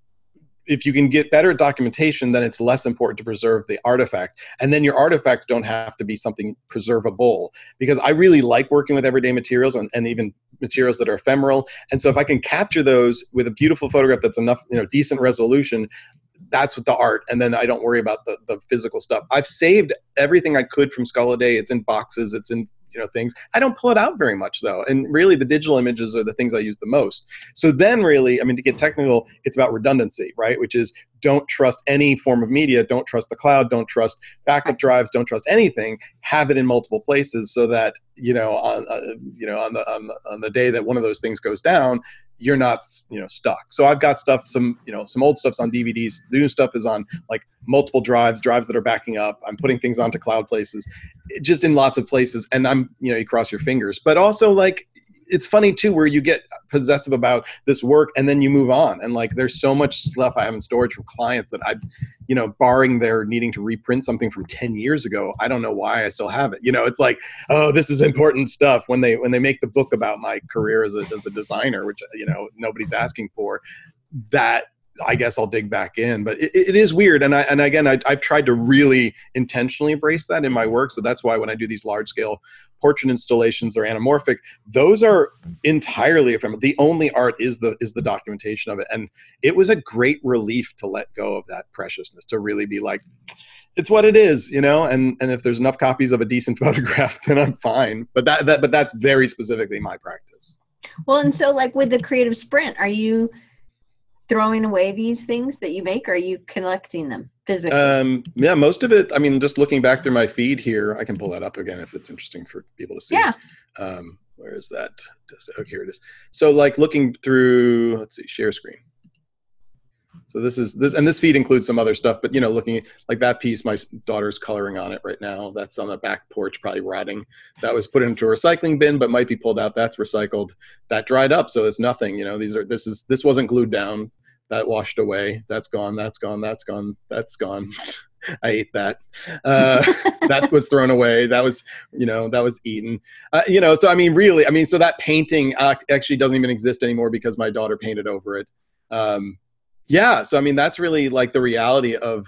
if you can get better at documentation, then it's less important to preserve the artifact. And then your artifacts don't have to be something preservable. Because I really like working with everyday materials and, and even materials that are ephemeral. And so if I can capture those with a beautiful photograph that's enough, you know, decent resolution, that's what the art and then i don't worry about the, the physical stuff. I've saved everything i could from day. It's in boxes. It's in you know things. I don't pull it out very much though and really the digital images are the things i use the most. So then really i mean to get technical it's about redundancy right? Which is don't trust any form of media. Don't trust the cloud. Don't trust backup drives. Don't trust anything. Have it in multiple places so that you know on uh, you know on the, on the on the day that one of those things goes down you're not you know stuck. So i've got stuff some you know some old stuff's on dvds the new stuff is on like multiple drives drives that are backing up. I'm putting things onto cloud places just in lots of places and i'm you know you cross your fingers. But also like it's funny too where you get possessive about this work and then you move on. And like there's so much stuff i have in storage from clients that i you know barring their needing to reprint something from 10 years ago i don't know why i still have it. You know it's like oh this is important stuff when they when they make the book about my career as a, as a designer which you know nobody's asking for. That I guess I'll dig back in. But it, it is weird, and I and again I, I've tried to really intentionally embrace that in my work. So that's why when I do these large scale portrait installations or anamorphic, those are entirely ephemeral. The only art is the is the documentation of it, and it was a great relief to let go of that preciousness to really be like. It's what it is, you know, and and if there's enough copies of a decent [LAUGHS] photograph, then I'm fine. But that, that but that's very specifically my practice. Well, and so like with the creative sprint, are you throwing away these things that you make or are you collecting them physically? Um, yeah most of it i mean just looking back through my feed here i can pull that up again if it's interesting for people to see. Yeah. Um, where is that? Just oh here it is. So like looking through let's see share screen so this is this and this feed includes some other stuff but you know looking like that piece my daughter's coloring on it right now. That's on the back porch probably rotting. That was put into a recycling bin but might be pulled out. That's recycled. That dried up so it's nothing you know these are this is this wasn't glued down. That washed away. That's gone that's gone that's gone that's gone. [LAUGHS] I ate that. Uh, [LAUGHS] that was thrown away. That was you know that was eaten. Uh, you know so i mean really i mean so that painting actually doesn't even exist anymore because my daughter painted over it. Um, yeah so i mean that's really like the reality of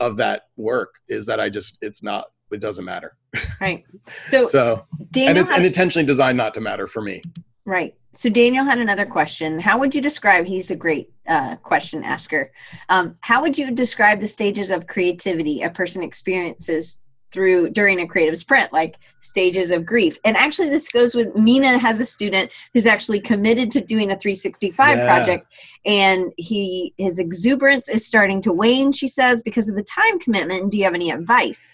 of that work is that i just it's not it doesn't matter. Right. So [LAUGHS] so Daniel and it's had, and intentionally designed not to matter for me. Right. So daniel had another question. How would you describe he's a great uh, question asker. Um, how would you describe the stages of creativity a person experiences through during a creative sprint like stages of grief. And actually this goes with Meena has a student who's actually committed to doing a 365 yeah. project and he his exuberance is starting to wane she says because of the time commitment. Do you have any advice?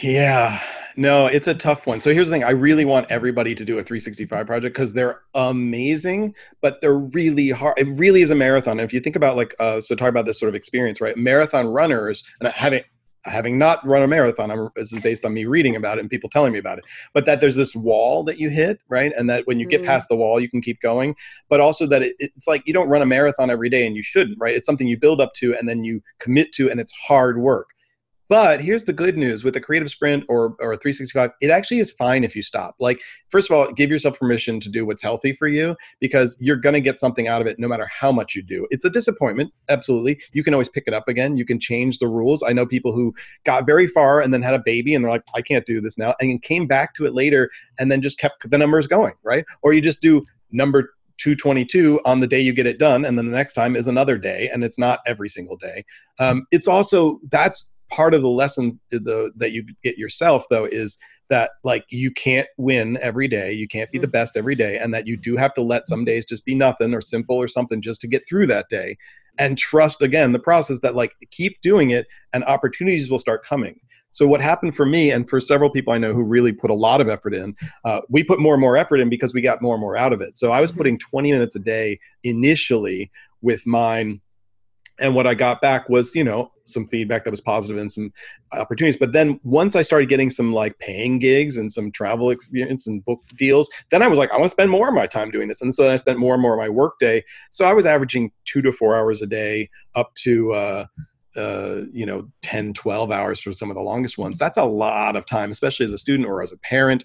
Yeah. No it's a tough one. So here's the thing. I really want everybody to do a 365 project because they're amazing but they're really hard it really is a marathon. And if you think about like uh, so talk about this sort of experience right? Marathon runners and having having not run a marathon, I'm, this is based on me reading about it and people telling me about it, but that there's this wall that you hit, right? And that when you get mm. past the wall, you can keep going. But also that it, it's like you don't run a marathon every day and you shouldn't, right? It's something you build up to and then you commit to, and it's hard work. But here's the good news with a creative sprint or, or a 365, it actually is fine if you stop. Like, first of all, give yourself permission to do what's healthy for you because you're going to get something out of it no matter how much you do. It's a disappointment, absolutely. You can always pick it up again. You can change the rules. I know people who got very far and then had a baby and they're like, I can't do this now, and came back to it later and then just kept the numbers going, right? Or you just do number 222 on the day you get it done and then the next time is another day and it's not every single day um, it's also that's part of the lesson the, that you get yourself though is that like you can't win every day you can't be the mm-hmm. best every day and that you do have to let some days just be nothing or simple or something just to get through that day and trust again the process that like keep doing it and opportunities will start coming so what happened for me and for several people i know who really put a lot of effort in uh, we put more and more effort in because we got more and more out of it so i was mm-hmm. putting 20 minutes a day initially with mine and what I got back was, you know, some feedback that was positive and some opportunities. But then once I started getting some like paying gigs and some travel experience and book deals, then I was like, I want to spend more of my time doing this. And so then I spent more and more of my work day. So I was averaging two to four hours a day up to, uh, uh, you know 10 12 hours for some of the longest ones that's a lot of time especially as a student or as a parent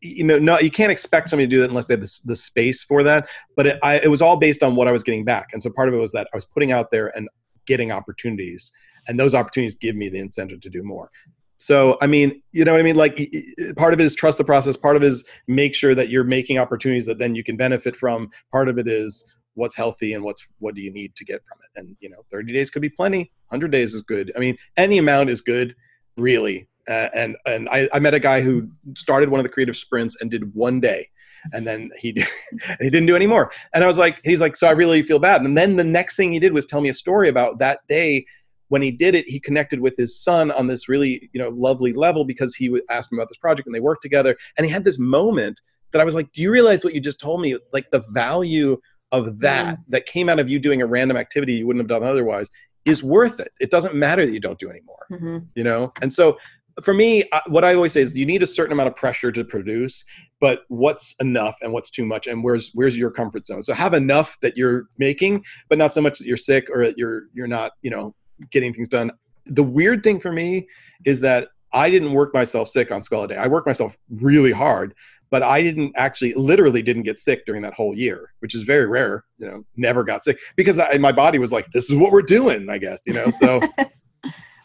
you know, no, you can't expect somebody to do that unless they have the, the space for that. But it, I, it was all based on what I was getting back, and so part of it was that I was putting out there and getting opportunities, and those opportunities give me the incentive to do more. So, I mean, you know what I mean? Like, part of it is trust the process. Part of it is make sure that you're making opportunities that then you can benefit from. Part of it is what's healthy and what's what do you need to get from it. And you know, 30 days could be plenty. 100 days is good. I mean, any amount is good, really. Uh, and and I, I met a guy who started one of the creative sprints and did one day. And then he [LAUGHS] he didn't do any more. And i was like he's like so i really feel bad. And then the next thing he did was tell me a story about that day when he did it he connected with his son on this really you know lovely level because he asked him about this project and they worked together. And he had this moment that i was like do you realize what you just told me? Like the value of that mm. that came out of you doing a random activity you wouldn't have done otherwise is worth it. It doesn't matter that you don't do anymore. Mm-hmm. you know? And so for me, what I always say is you need a certain amount of pressure to produce, but what's enough and what's too much, and where's where's your comfort zone? So have enough that you're making, but not so much that you're sick or that you're you're not you know getting things done. The weird thing for me is that I didn't work myself sick on Skull Day. I worked myself really hard, but I didn't actually, literally, didn't get sick during that whole year, which is very rare. You know, never got sick because I, my body was like, "This is what we're doing," I guess. You know, so. [LAUGHS]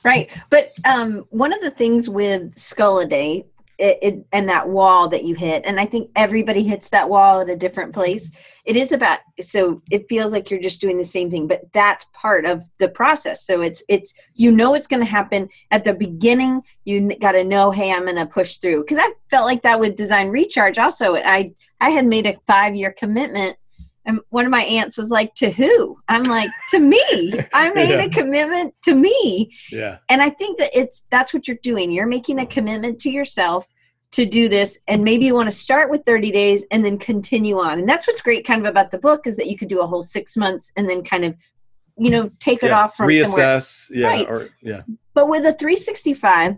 right, but um, one of the things with Day it, it, and that wall that you hit and i think everybody hits that wall at a different place it is about so it feels like you're just doing the same thing but that's part of the process. So it's it's you know it's going to happen. At the beginning you got to know hey i'm going to push through. Because i felt like that with design recharge also. I i had made a five year commitment and one of my aunts was like, To who? I'm like, To me. I [LAUGHS] made yeah. a commitment to me. Yeah. And I think that it's that's what you're doing. You're making a commitment to yourself to do this. And maybe you want to start with 30 days and then continue on. And that's what's great kind of about the book is that you could do a whole six months and then kind of, you know, take yeah. it off from reassess. Somewhere. Yeah. Right. Or yeah. But with a 365,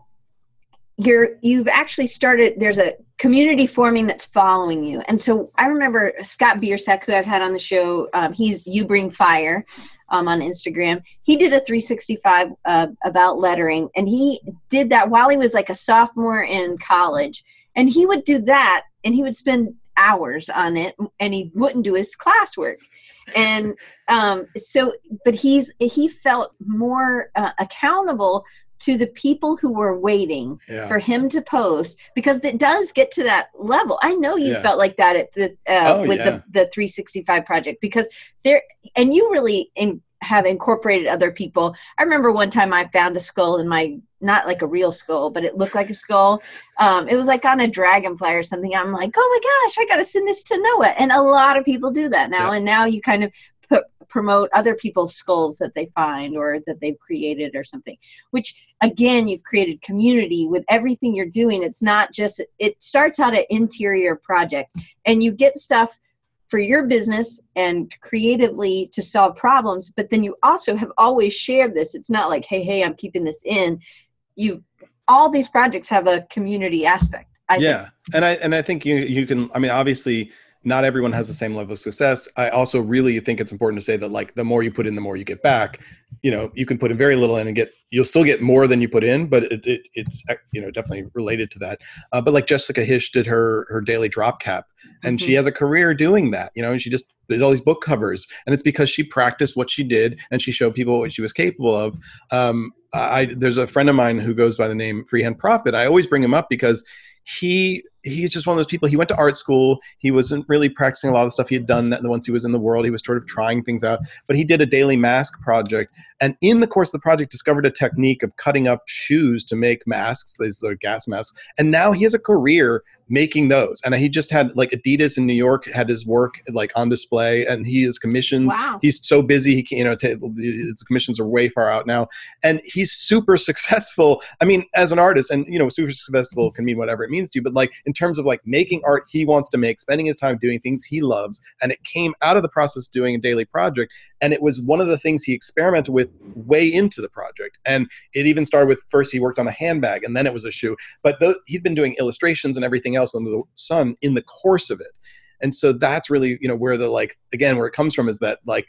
you're you've actually started there's a community forming that's following you. And so i remember Scott Biersack who i've had on the show um, he's you bring fire um, on instagram. He did a 365 uh, about lettering and he did that while he was like a sophomore in college. And he would do that and he would spend hours on it and he wouldn't do his classwork. And um, so but he's he felt more uh, accountable to the people who were waiting yeah. for him to post because it does get to that level. I know you Yeah. felt like that at the uh, Oh, with yeah. the the 365 project because there and you really in, have incorporated other people. I remember one time I found a skull in my not like a real skull, but it looked like a skull. Um, it was like on a dragonfly or something. I'm like, oh my gosh, I got to send this to Noah. And a lot of people do that now. And now you kind of put, promote other people's skulls that they find or that they've created or something which again you've created community with everything you're doing. It's not just it starts out an interior project and you get stuff for your business and creatively to solve problems but then you also have always shared this. It's not like hey hey i'm keeping this in. You all these projects have a community aspect I yeah. And i and i think you you can i mean obviously not everyone has the same level of success i also really think it's important to say that like the more you put in the more you get back you know you can put in very little in and get you'll still get more than you put in but it, it it's uh, you know definitely related to that uh, but like Jessica Hische did her her daily drop cap and she Mhm. has a career doing that you know and she just did all these book covers and it's because she practiced what she did and she showed people what she was capable of um, I there's a friend of mine who goes by the name Freehand Profit. I always bring him up because he he's just one of those people. He went to art school. He wasn't really practicing a lot of the stuff he had done once he was in the world. He was sort of trying things out. But he did a daily mask project, and in the course of the project, discovered a technique of cutting up shoes to make masks. These are gas masks, and now he has a career making those. And he just had like Adidas in New York had his work like on display, and he is commissioned. Wow. He's so busy, he can you know ta his commissions are way far out now, and he's super [LAUGHS] successful. I mean, as an artist, and you know, super successful can mean whatever it means to you, but like in terms of like making art he wants to make, spending his time doing things he loves, and it came out of the process of doing a daily project, and it was one of the things he experimented with way into the project, and it even started with first he worked on a handbag, and then it was a shoe, but tho- he'd been doing illustrations and everything else under the sun in the course of it, and so that's really you know where the like again where it comes from is that like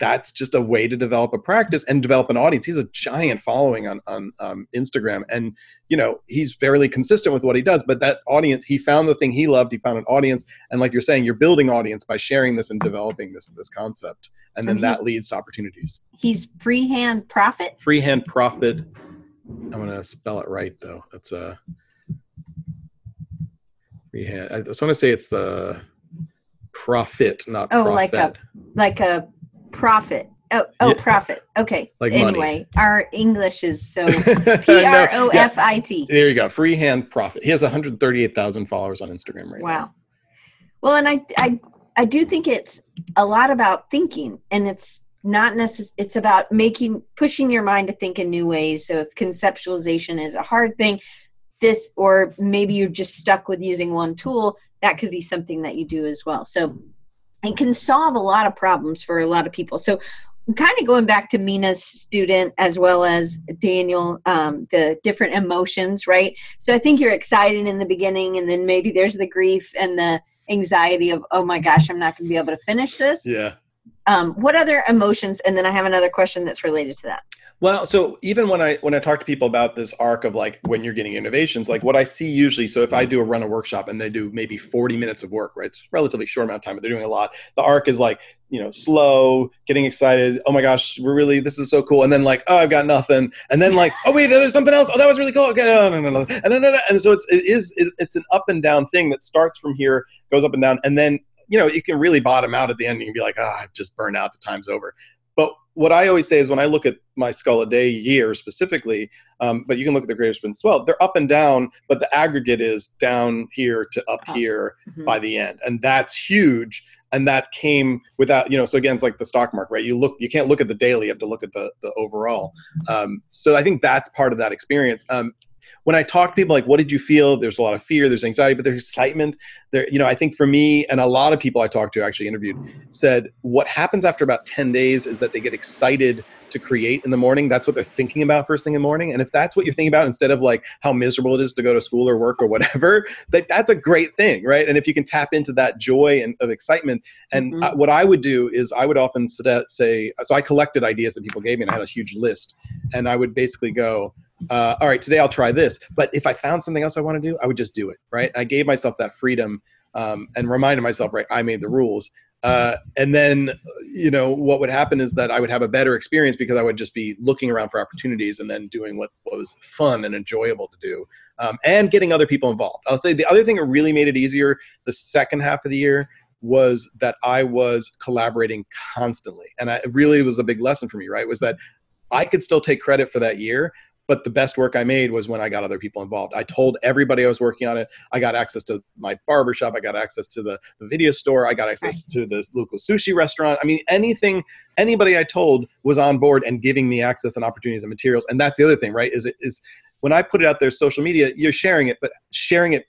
that's just a way to develop a practice and develop an audience. He's a giant following on on um, Instagram, and you know he's fairly consistent with what he does. But that audience, he found the thing he loved. He found an audience, and like you're saying, you're building audience by sharing this and developing this this concept, and then And that leads to opportunities. he's freehand profit Freehand profit. I'm gonna spell it right though. That's a freehand. I was gonna say it's the profit, not Oh, profit. like a- like a profit. Oh, oh, Yeah. profit. Okay. [LAUGHS] Like money. anyway, our English is so [LAUGHS] P R O. F I T. There you go. Freehand profit. He has 138,000 followers on Instagram right now. Wow. Well, and I, I, I do think it's a lot about thinking, and it's not necess- It's about making, pushing your mind to think in new ways. So if conceptualization is a hard thing, this, or maybe you're just stuck with using one tool, that could be something that you do as well. So it can solve a lot of problems for a lot of people. So kind of going back to Meena's student as well as Daniel, um, the different emotions, right? So I think you're excited in the beginning, and then maybe there's the grief and the anxiety of, oh my gosh, I'm not going to be able to finish this. Yeah. Um, what other emotions? And then I have another question that's related to that. Well, so even when I when I talk to people about this arc of like when you're getting innovations, like what I see usually, so if I do a run a workshop and they do maybe 40 minutes of work, right? It's relatively short amount of time, but they're doing a lot. The arc is like, you know, slow, getting excited. Oh my gosh, we're really this is so cool. And then like, oh, I've got nothing. And then like, oh wait, there's something else. Oh, that was really cool. Okay, no, no, no, no. And then and so it's it is it's an up and down thing that starts from here, goes up and down, and then you know, you can really bottom out at the end and you can be like, ah, oh, I've just burned out, the time's over. But what I always say is when I look at my skull a day year specifically, um, but you can look at the creative sprint as well, they're up and down, but the aggregate is down here to up here mm-hmm. by the end. And that's huge. And that came without, you know, so again, it's like the stock market, right? You look, you can't look at the daily, you have to look at the, the overall. Um, so I think that's part of that experience. Um, when I talk to people, like, what did you feel? There's a lot of fear, there's anxiety, but there's excitement. There, you know, I think for me and a lot of people I talked to, actually interviewed, said what happens after about 10 days is that they get excited to create in the morning. That's what they're thinking about first thing in the morning. And if that's what you're thinking about instead of like how miserable it is to go to school or work or whatever, [LAUGHS] that that's a great thing, right? And if you can tap into that joy and of excitement, and mm-hmm. what I would do is I would often say, so I collected ideas that people gave me, and I had a huge list, and I would basically go uh, all right, today I'll try this. But if I found something else I want to do, I would just do it, right? I gave myself that freedom um, and reminded myself, right, I made the rules. Uh, and then, you know, what would happen is that I would have a better experience because I would just be looking around for opportunities and then doing what, what was fun and enjoyable to do um, and getting other people involved. I'll say the other thing that really made it easier the second half of the year was that I was collaborating constantly. And I, it really was a big lesson for me, right? Was that I could still take credit for that year, but the best work I made was when I got other people involved. I told everybody I was working on it. I got access to my barbershop. I got access to the, the video store. I got access to the local sushi restaurant. I mean, anything, anybody I told was on board and giving me access and opportunities and materials. And that's the other thing, right? Is it is when I put it out there, social media, you're sharing it, but sharing it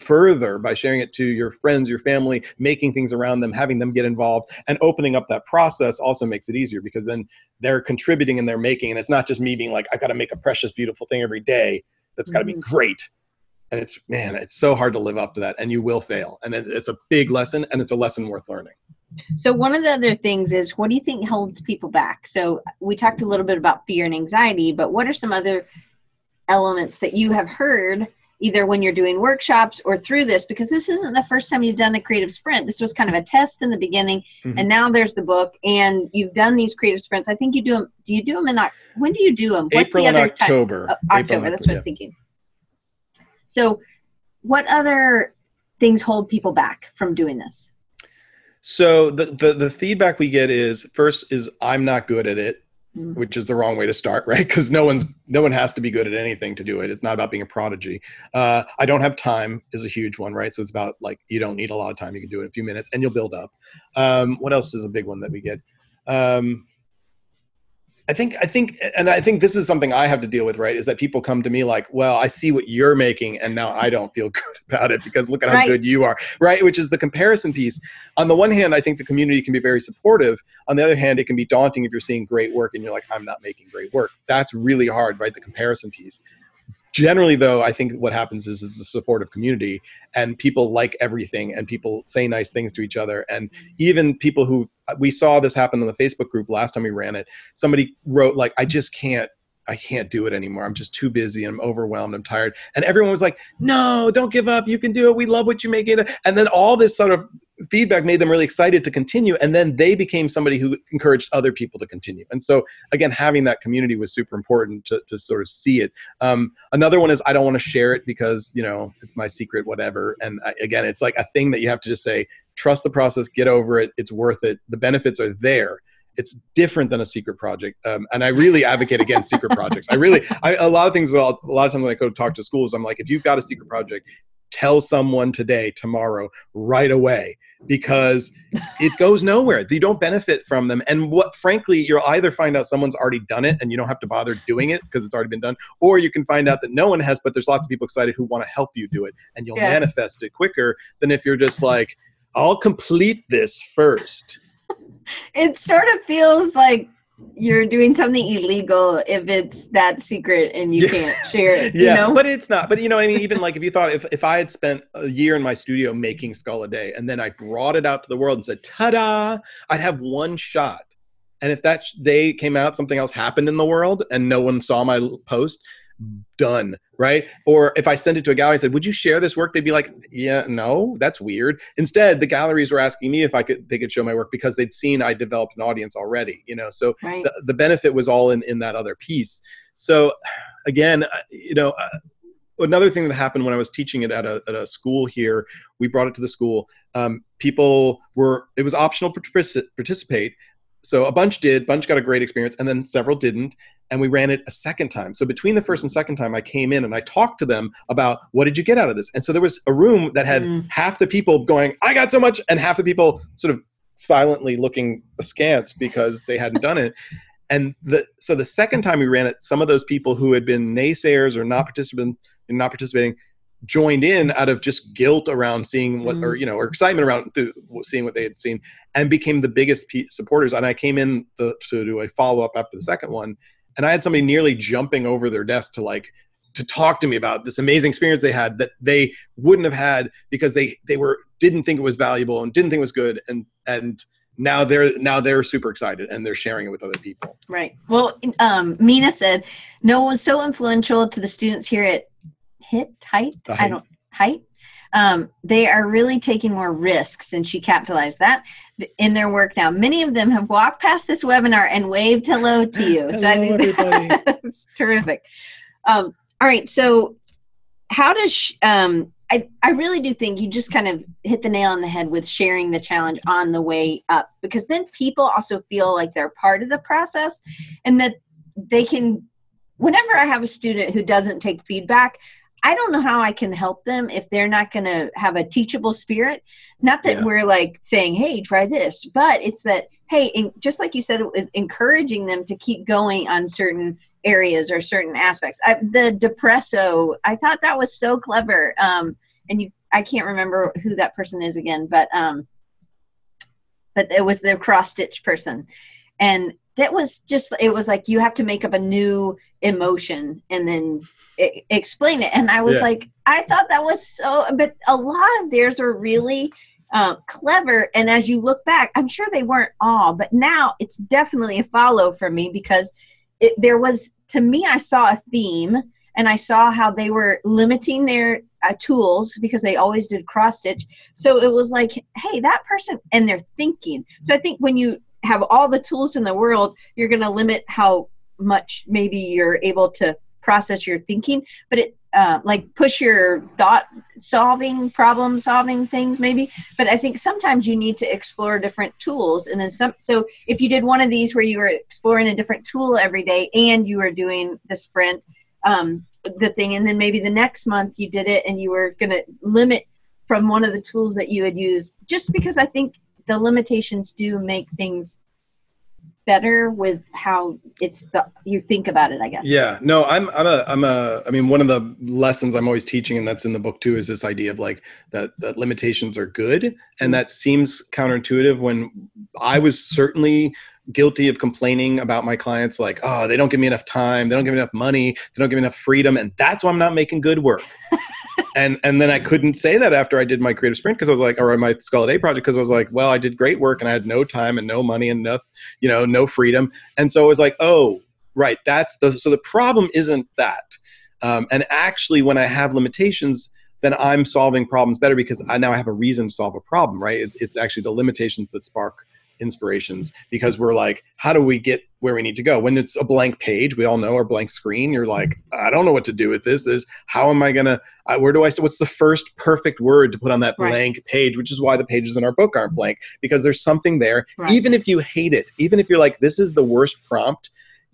further by sharing it to your friends, your family, making things around them, having them get involved, and opening up that process also makes it easier because then they're contributing and they're making, and it's not just me being like, I got to make a precious, beautiful thing every day. That's got to mm-hmm. be great. And it's man, it's so hard to live up to that, and you will fail. And it, it's a big lesson, and it's a lesson worth learning. So one of the other things is, what do you think holds people back? So we talked a little bit about fear and anxiety, but what are some other elements that you have heard either when you're doing workshops or through this because this isn't the first time you've done the creative sprint this was kind of a test in the beginning mm-hmm. and now there's the book and you've done these creative sprints i think you do them do you do them in when do you do them what's April the other october time? Oh, october that's what yeah. i was thinking so what other things hold people back from doing this so the, the the feedback we get is first is i'm not good at it mm-hmm. which is the wrong way to start, [LAUGHS] right? Because no one's no one has to be good at anything to do it. It's not about being a prodigy. Uh, I don't have time is a huge one, right? So it's about like you don't need a lot of time. You can do it in a few minutes, and you'll build up. Um, what else is a big one that we get? Um, I think I think and I think this is something I have to deal with, right? Is that people come to me like, "Well, I see what you're making and now I don't feel [LAUGHS] good about it because look at how right. good you are." Right? Which is the comparison piece. On the one hand, I think the community can be very supportive. On the other hand, it can be daunting if you're seeing great work and you're like, "I'm not making great work." That's really hard, right? The comparison piece generally though i think what happens is it's a supportive community and people like everything and people say nice things to each other. And even people who we saw this happen in the facebook group last time we ran it. Somebody wrote like i just can't I can't do it anymore. I'm just too busy. I'm overwhelmed. I'm tired. And everyone was like, no, don't give up. You can do it. We love what you make it. And then all this sort of feedback made them really excited to continue. And then they became somebody who encouraged other people to continue. And so, again, having that community was super important to, to sort of see it. Um, another one is I don't want to share it because, you know, it's my secret, whatever. And I, again, it's like a thing that you have to just say, trust the process, get over it. It's worth it. The benefits are there it's different than a secret project um, and i really advocate against secret projects. I really I, a lot of things well, a lot of times when i go talk to schools i'm like if you've got a secret project tell someone today tomorrow right away because it goes nowhere. You don't benefit from them. And what frankly you'll either find out someone's already done it and you don't have to bother doing it because it's already been done or you can find out that no one has but there's lots of people excited who want to help you do it and you'll yeah. manifest it quicker than if you're just like i'll complete this first it sort of feels like you're doing something illegal if it's that secret and you can't share it. yeah, you know? but it's not. But you know, I mean, even like if you thought if, if I had spent a year in my studio making Skull a day and then I brought it out to the world and said, ta-da, I'd have one shot And if that day came out, something else happened in the world and no one saw my post, done, right? Or if I sent it to a gallery and said, "Would you share this work?" They'd be like, "Yeah, no, that's weird." Instead, the galleries were asking me if I could they could show my work because they'd seen I developed an audience already, you know. So right. the, the benefit was all in in that other piece. So again, uh, you know, uh, another thing that happened when I was teaching it at a, at a school here, we brought it to the school. Um, people were, it was optional to participate. So a bunch did, bunch got a great experience, and then several didn't. And we ran it a second time. So between the first and second time, I came in and I talked to them about what did you get out of this. And so there was a room that had mm. half the people going, "I got so much," and half the people sort of silently looking askance because they hadn't done it and the so the second time we ran it, some of those people who had been naysayers or not participant not participating joined in out of just guilt around seeing what mm. or you know or excitement around seeing what they had seen and became the biggest supporters and i came in the, to do a follow-up after the second one and i had somebody nearly jumping over their desk to like to talk to me about this amazing experience they had that they wouldn't have had because they they were didn't think it was valuable and didn't think it was good and and now they're now they're super excited and they're sharing it with other people right well um, Meena said no one's so influential to the students here at hit height i don't height um, they are really taking more risks and she capitalized that in their work. Now many of them have walked past this webinar and waved hello to you. So i think [LAUGHS] that's terrific. Um, all right so how does sh- um, I, I really do think you just kind of hit the nail on the head with sharing the challenge on the way up because then people also feel like they're part of the process and that they can whenever i have a student who doesn't take feedback i don't know how i can help them if they're not going to have a teachable spirit not that yeah. we're like saying hey try this but it's that hey just like you said encouraging them to keep going on certain areas or certain aspects. I, the depresso, I thought that was so clever. Um, and you, I can't remember who that person is again, but um, but it was the cross stitch person, and that was just it was like you have to make up a new emotion and then I- explain it. And I was yeah. like, I thought that was so, but a lot of theirs are really. Uh, clever and as you look back i'm sure they weren't all but now it's definitely a follow for me because it, there was to me i saw a theme and i saw how they were limiting their uh, tools because they always did cross stitch so it was like hey that person and they're thinking so i think when you have all the tools in the world you're going to limit how much maybe you're able to process your thinking. But it uh, like push your thought solving problem solving things maybe. But i think sometimes you need to explore different tools. And then some so if you did one of these where you were exploring a different tool every day and you were doing the sprint um, the thing and then maybe the next month you did it and you were going to limit from one of the tools that you had used. Just because i think the limitations do make things better with how it's the you think about it i guess. Yeah. No i'm i'm a i'm a i mean one of the lessons i'm always teaching and that's in the book too is this idea of like that that limitations are good. And mm-hmm. that seems counterintuitive when i was certainly guilty of complaining about my clients like oh they don't give me enough time. They don't give me enough money. They don't give me enough freedom. And that's why i'm not making good work [LAUGHS] and and then I couldn't say that after I did my creative sprint because I was like, or my Skull Day project because I was like, well, I did great work and I had no time and no money and no, you know, no freedom, and so it was like, oh, right, that's the so the problem isn't that, um, and actually when I have limitations, then I'm solving problems better because I now I have a reason to solve a problem, right? It's it's actually the limitations that spark inspirations because we're like, how do we get where we need to go? When it's a blank page, we all know, or blank screen, you're like, I don't know what to do with this. Is how am I gonna? Uh, where do I? What's the first perfect word to put on that right. blank page? Which is why the pages in our book aren't blank because there's something there. Right. Even if you hate it, even if you're like, this is the worst prompt,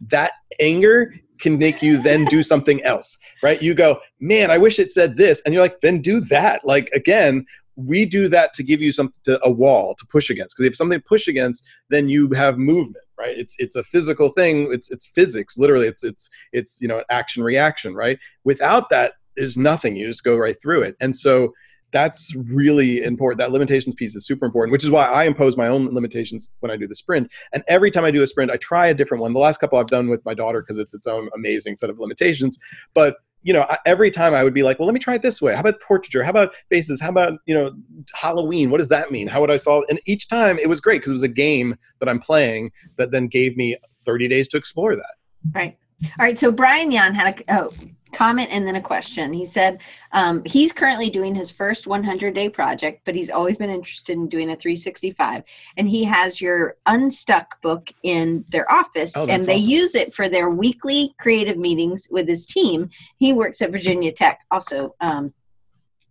that anger can make you then do something else, right? You go, man, I wish it said this, and you're like, then do that. Like again, we do that to give you some to, a wall to push against. Because if something push against then you have movement right? It's it's a physical thing. It's it's physics literally. It's it's it's you know action reaction right? Without that there's nothing. You just go right through it. And so that's really important. That limitations piece is super important which is why i impose my own limitations when i do the sprint. And every time i do a sprint i try a different one. The last couple i've done with my daughter because it's its own amazing set of limitations. But you know, every time I would be like, well, let me try it this way. How about portraiture? How about faces? How about, you know, Halloween? What does that mean? How would I solve? And each time it was great because it was a game that I'm playing that then gave me 30 days to explore that. Right. All right. So Brian Yan had a, oh, comment and then a question. He said um, he's currently doing his first 100 day project, but he's always been interested in doing a 365. And he has your Unstuck book in their office, oh, and they awesome. use it for their weekly creative meetings with his team. He works at Virginia Tech also. Um,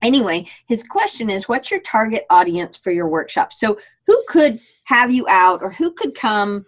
anyway, his question is what's your target audience for your workshop? So, who could have you out or who could come?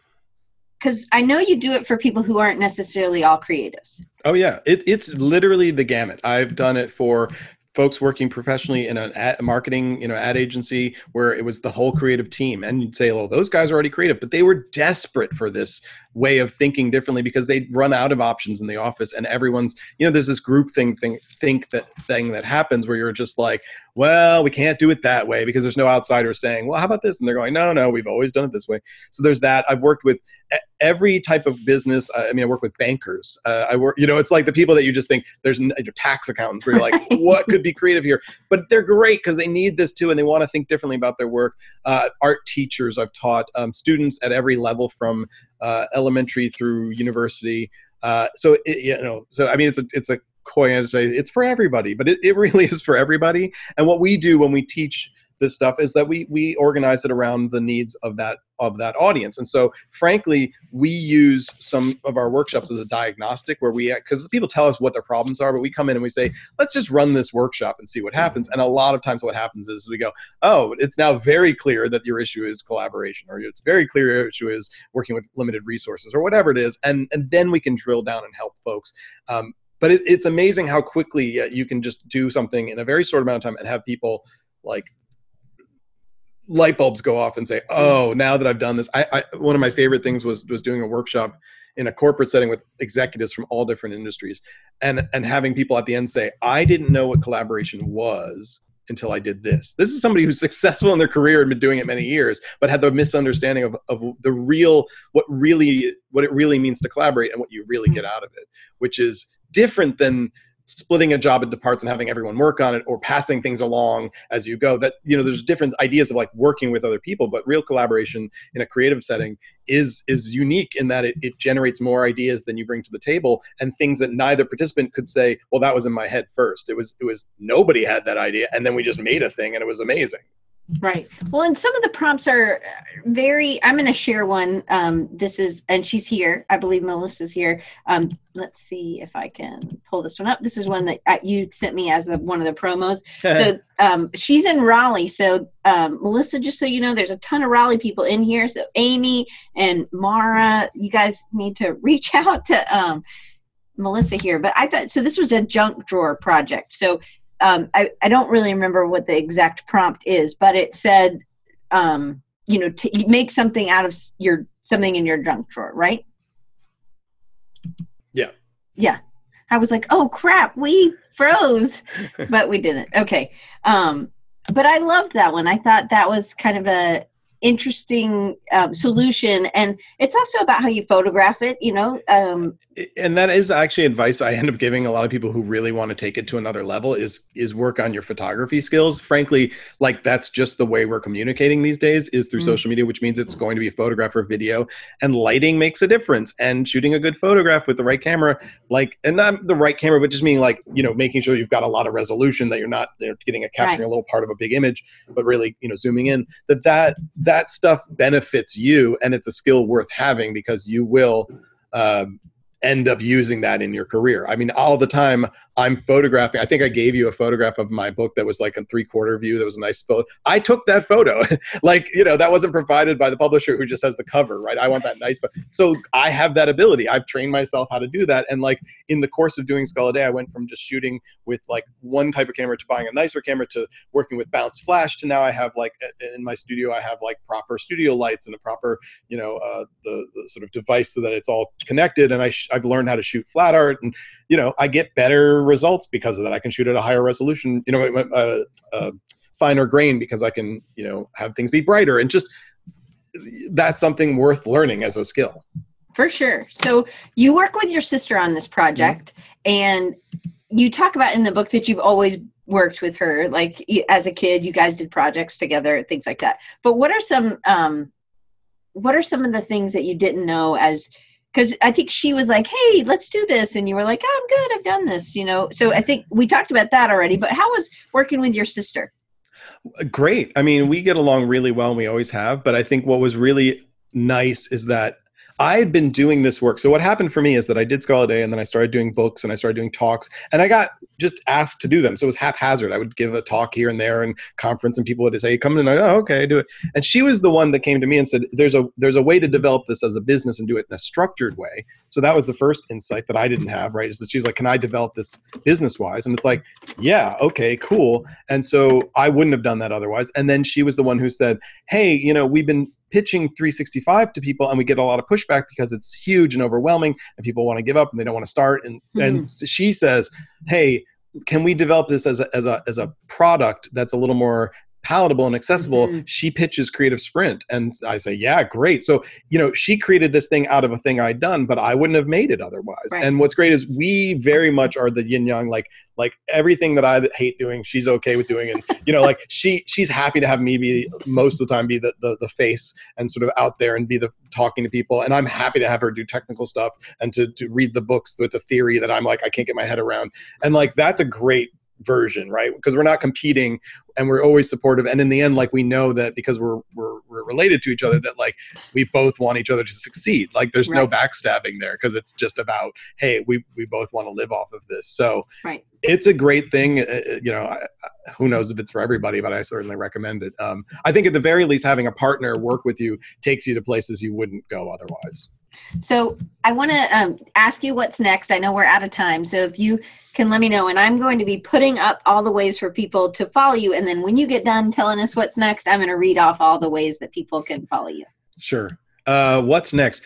Because I know you do it for people who aren't necessarily all creatives. Oh yeah, it, it's literally the gamut. I've done it for folks working professionally in an ad marketing, you know, ad agency where it was the whole creative team. And you'd say, well, those guys are already creative, but they were desperate for this way of thinking differently because they'd run out of options in the office and everyone's, you know, there's this group thing thing think that thing that happens where you're just like, well, we can't do it that way because there's no outsider saying, well, how about this? And they're going, no, no, we've always done it this way. So there's that. I've worked with every type of business. I mean, I work with bankers. Uh, I work, you know, it's like the people that you just think there's your tax accountants where you're like, what could be creative here? But they're great because they need this too, and they want to think differently about their work. Uh, art teachers, I've taught um, students at every level from elementary through university. Uh, so it, you know, so I mean, it's a it's a coy to say it's for everybody, but it, it really [LAUGHS] is for everybody. And what we do when we teach this stuff is that we we organize it around the needs of that of that audience. And so frankly we use some of our workshops as a diagnostic where we because people tell us what their problems are but we come in and we say let's just run this workshop and see what happens. And a lot of times what happens is we go oh it's now very clear that your issue is collaboration or it's very clear your issue is working with limited resources or whatever it is. And and then we can drill down and help folks. Um, but it, it's amazing how quickly uh, you can just do something in a very short amount of time and have people like light bulbs go off and say, hmm. "Oh, now that I've done this." I, I, one of my favorite things was was doing a workshop in a corporate setting with executives from all different industries, and and having people at the end say, "I didn't know what collaboration was." until I did this. This is somebody who's [LAUGHS] successful in their career and been doing it many years, but had the misunderstanding of, of the real, what really, what it really means to collaborate and what you really hmm. get out of it, which is different than splitting a job into parts and having everyone work on it or passing things along as you go that you know there's different ideas of like working with other people but real collaboration in a creative setting is is unique in that it, it generates more ideas than you bring to the table and things that neither participant could say well that was in my head first. It was it was nobody had that idea and then we just made a thing and it was amazing Right. Well, and some of the prompts are very. I'm going to share one. Um, this is, and she's here. I believe Melissa's here. Um, let's see if I can pull this one up. This is one that uh, you sent me as a, one of the promos. [LAUGHS] so um, she's in Raleigh. So um, Melissa, just so you know, there's a ton of Raleigh people in here. So Amy and Mara, you guys need to [LAUGHS] reach out to um, Melissa here. But I thought so. This was a junk drawer project. So um, I, I don't really remember what the exact prompt is, but it said, um, you know, to make something out of your something in your junk drawer, right? Yeah. Yeah. I was like, oh crap, we froze, [LAUGHS] but we didn't. Okay. Um, but I loved that one. I thought that was kind of a interesting um, solution and it's also about how you photograph it you know um, and that is actually advice i end up giving a lot of people who really want to take it to another level is is work on your photography skills frankly like that's just the way we're communicating these days is through mm-hmm. social media which means it's going to be a photograph or video and lighting makes a difference and shooting a good photograph with the right camera like and not the right camera but just meaning like you know making sure you've got a lot of resolution that you're not you know, getting a capturing right. a little part of a big image but really you know zooming in that that that stuff benefits you and it's a skill worth having because you will um, end up using that in your career. I mean, all the time I'm photographing. I think I gave you a photograph of my book that was like a three quarter view. That was a nice photo. I took that photo. [LAUGHS] like, you know, that wasn't provided by the publisher who just has the cover, right? I want that nice. But so I have that ability. I've trained myself how to do that. And like in the course of doing Skull Day, I went from just shooting with like one type of camera to buying a nicer camera to working with bounce flash to now I have like in my studio, I have like proper studio lights and a proper, you know, uh, the, the sort of device so that it's all connected. And I I've learned how to shoot flat art and, you know, I get better results because of that. I can shoot at a higher resolution, you know, uh, uh, finer grain because I can, you know, have things be brighter and just that's something worth learning as a skill. For sure. So you work with your sister on this project, mm-hmm. and you talk about in the book that you've always worked with her like as a kid you guys did projects together things like that but what are some um what are some of the things that you didn't know as because i think she was like hey let's do this. And you were like oh, i'm good i've done this you know? So i think we talked about that already but how was working with your sister? Great. I mean we get along really well and we always have but i think what was really nice is that I had been doing this work. So what happened for me is that I did Skull a Day and then I started doing books and I started doing talks and I got just asked to do them. So it was haphazard. I would give a talk here and there and conference and people would say, come in and I, oh, okay, do it. And she was the one that came to me and said, there's a, there's a way to develop this as a business and do it in a structured way. So that was the first insight that I didn't have, right? Is that she's like, can I develop this business wise? And it's like, yeah, okay, cool. And so I wouldn't have done that otherwise. And then she was the one who said, hey, you know, we've been pitching 365 to people and we get a lot of pushback because it's huge and overwhelming and people want to give up and they don't want to start and mm-hmm. and she says hey can we develop this as a, as a as a product that's a little more palatable and accessible mm-hmm. she pitches creative sprint. And i say yeah great. So you know she created this thing out of a thing i'd done but i wouldn't have made it otherwise. Right. and what's great is we very much are the yin yang like like everything that i hate doing she's okay with doing. And you know like she she's happy to have me be most of the time be the, the the face and sort of out there and be the talking to people. And i'm happy to have her do technical stuff and to, to read the books with the theory that i'm like i can't get my head around. And like that's a great version, right? Because we're not competing and we're always supportive. And in the end, like we know that because we're we're, we're related to each other, that like we both want each other to succeed. Like there's right. no backstabbing there because it's just about hey, we we both want to live off of this. So right. it's a great thing. Uh, uh you know, I, who knows if it's for everybody, but I certainly recommend it. Um, I think at the very least, having a partner work with you takes you to places you wouldn't go otherwise. So I want to um, ask you what's next. I know we're out of time, so if you can let me know, and I'm going to be putting up all the ways for people to follow you. And then when you get done telling us what's next, I'm going to read off all the ways that people can follow you. Sure. Uh, what's next?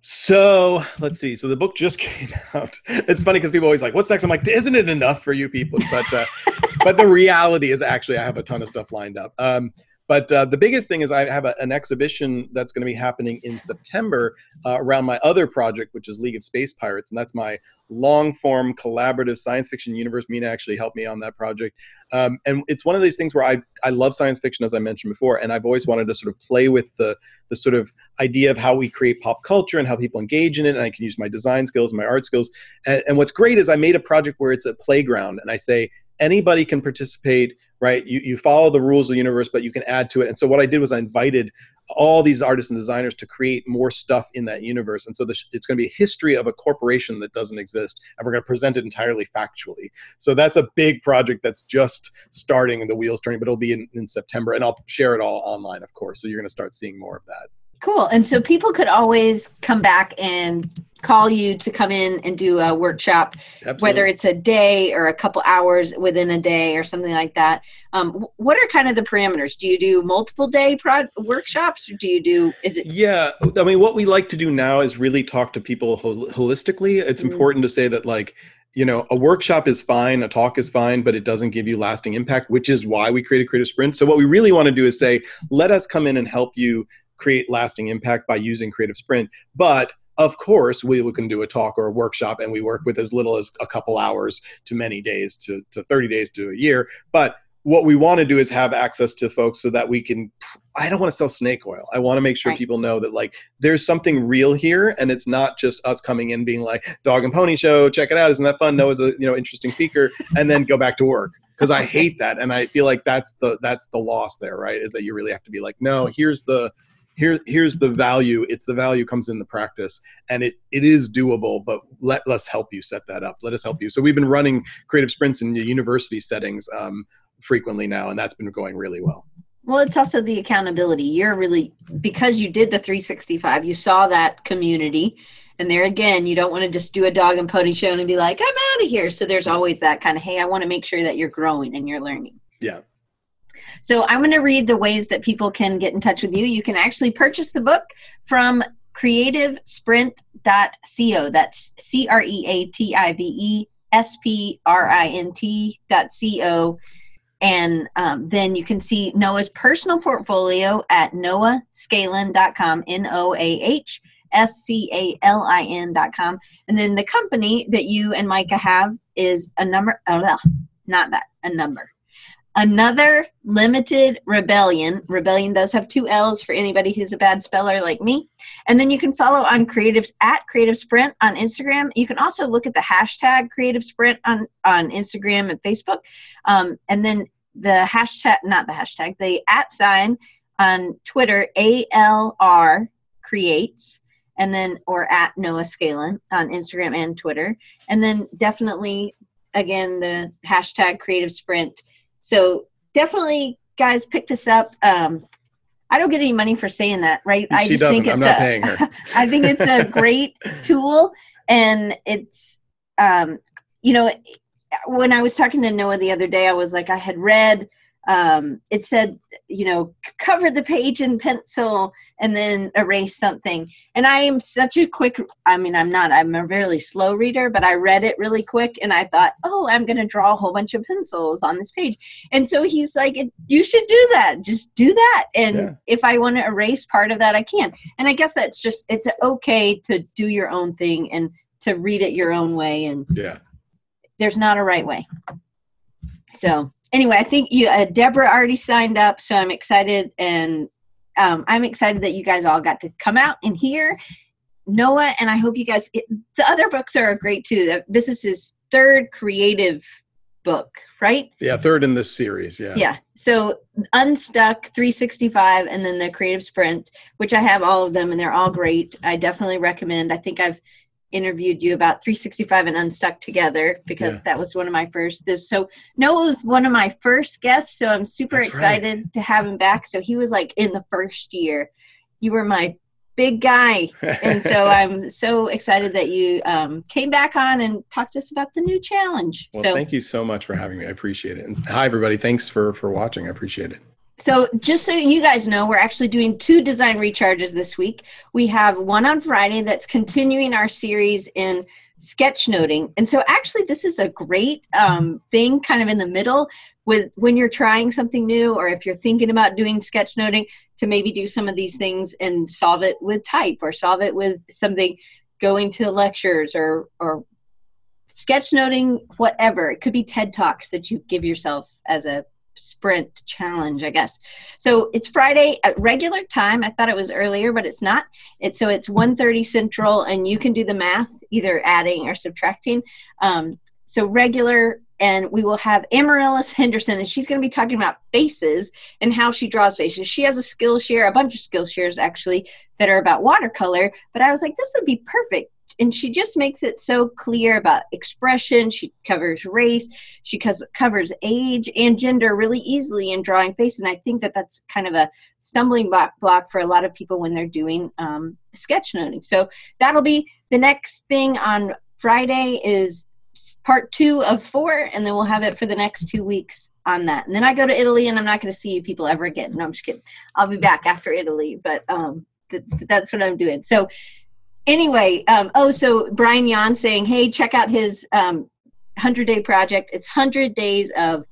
So let's see. So the book just [LAUGHS] came out. It's funny because people always like, "What's next?" I'm like, "Isn't it enough for you people?" But uh, [LAUGHS] but the reality is actually I have a ton of stuff lined up. Um, but uh, the biggest thing is I have a, an exhibition that's going to be happening in September uh, around my other project, which is League of Space Pirates, and that's my long form collaborative science fiction universe. Meena actually helped me on that project, um, and it's one of these things where I I love science fiction as I mentioned before, and I've always wanted to sort of play with the the sort of idea of how we create pop culture and how people engage in it, and I can use my design skills, my art skills, and, and what's great is I made a project where it's a playground, and I say anybody can participate right? You, you follow the rules of the universe but you can add to it. And so what i did was i invited all these artists and designers to create more stuff in that universe. And so this, it's going to be a history of a corporation that doesn't exist and we're going to present it entirely factually. So that's a big project that's just starting and the wheels turning but it'll be in, in september and i'll share it all online of course so you're going to start seeing more of that Cool. And so people could always come back and call you to come in and do a workshop, Absolutely. whether it's a day or a couple hours within a day or something like that. Um, what are kind of the parameters? Do you do multiple day pro- workshops or do you do, is it? Yeah. I mean, what we like to do now is really talk to people hol- holistically. It's mm-hmm. important to say that, like, you know, a workshop is fine, a talk is fine, but it doesn't give you lasting impact, which is why we created Creative Sprint. So, what we really want to do is say, let us come in and help you create lasting impact by using Creative Sprint. But of course, we can do a talk or a workshop, and we work with as little as a couple hours to many days to, to 30 days to a year. But what we want to do is have access to folks so that we can i don't want to sell snake oil i want to make sure right. people know that like there's something real here and it's not just us coming in being like dog and pony show check it out isn't that fun noah's a you know interesting speaker and then go back to work because i [LAUGHS] hate that and i feel like that's the that's the loss there right is that you really have to be like no here's the here here's the value. It's the value comes in the practice and it it is doable but let us help you set that up. Let us help you. So we've been running creative sprints in the university settings um, frequently now and that's been going really well. Well it's also the accountability. You're really because you did the 365 you saw that community and there again you don't want to just do a dog and pony show and be like i'm out of here. So there's always that kind of hey i want to make sure that you're growing and you're learning. Yeah so I'm going to read the ways that people can get in touch with you. You can actually purchase the book from creativesprint.co. That's C R E A T I V E S P R I N T dot co. And um, then you can see Noah's personal portfolio at noahscalin.com, N O A H S C A L I N.com. And then the company that you and Micah have is a number, oh, no, not that, a number. Another limited rebellion. Rebellion does have two L's for anybody who's a bad speller like me. And then you can follow on creatives at Creative Sprint on Instagram. You can also look at the hashtag Creative Sprint on, on Instagram and Facebook. Um, and then the hashtag, not the hashtag, the at sign on Twitter, ALR creates and then or at Noah Scalin on Instagram and Twitter. And then definitely again the hashtag creative sprint. So definitely guys pick this up. Um, I don't get any money for saying that, right? She I just doesn't. think it's I'm not a, paying her. [LAUGHS] I think it's a [LAUGHS] great tool and it's um, you know when I was talking to Noah the other day, I was like, I had read um, it said, you know, cover the page in pencil and then erase something. And I am such a quick, I mean, I'm not, I'm a really slow reader, but I read it really quick and I thought, oh, I'm going to draw a whole bunch of pencils on this page. And so he's like, you should do that. Just do that. And Yeah. if I want to erase part of that, I can. And I guess that's just, it's okay to do your own thing and to read it your own way. And Yeah. there's not a right way. So anyway, I think you uh, Deborah already signed up, so I'm excited, and um, I'm excited that you guys all got to come out and hear Noah, and I hope you guys. It, the other books are great too. This is his third creative book, right? Yeah. Third in this series. Yeah. Yeah. So Unstuck, 365, and then the Creative Sprint, which I have all of them, and they're all great. I definitely recommend. I think I've interviewed you about 365 and Unstuck together because Yeah. that was one of my first. This so Noah was one of my first guests, so I'm super That's right. excited to have him back. So he was like in the first year. You were my big guy, and so [LAUGHS] I'm so excited that you um, came back on and talked to us about the new challenge. well, so thank you so much for having me. I appreciate it. And hi, everybody. Thanks for for watching. I appreciate it. So, just so you guys know, we're actually doing two design recharges this week. We have one on Friday that's continuing our series in sketchnoting. And so, actually, this is a great um, thing kind of in the middle with when you're trying something new or if you're thinking about doing sketchnoting to maybe do some of these things and solve it with type or solve it with something going to lectures or, or sketchnoting, whatever. It could be TED Talks that you give yourself as a sprint challenge, I guess. So it's Friday at regular time. I thought it was earlier, but it's not. It's so it's 1:30 Central, and you can do the math, either adding or subtracting. Um, so regular, and we will have Amarilys Henderson, and she's going to be talking about faces and how she draws faces. She has a skill share, a bunch of skill shares actually that are about watercolor. But I was like, this would be perfect. And she just makes it so clear about expression. She covers race. She covers age and gender really easily in drawing face. And I think that that's kind of a stumbling block, for a lot of people when they're doing um, sketchnoting. So that'll be the next thing on Friday is part two of four, and then we'll have it for the next two weeks on that. And then I go to Italy, and I'm not going to see you people ever again. No, I'm just kidding. I'll be back after Italy, but um, th- that's what I'm doing. So anyway, um, oh, so Brian Yohn saying, hey, check out his um, 100 day project. It's 100 days of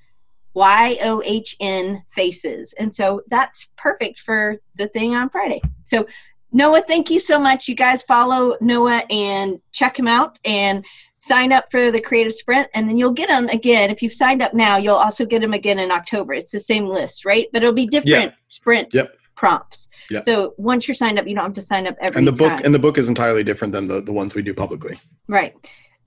Y O H N faces. And so that's perfect for the thing on Friday. So, Noah, thank you so much. You guys follow Noah and check him out and sign up for the Creative Sprint. And then you'll get them again. If you've signed up now, you'll also get them again in October. It's the same list, right? But it'll be different sprint Yep. Prompts. Yep. So once you're signed up, you don't have to sign up every And the book time. and the book is entirely different than the, the ones we do publicly. Right.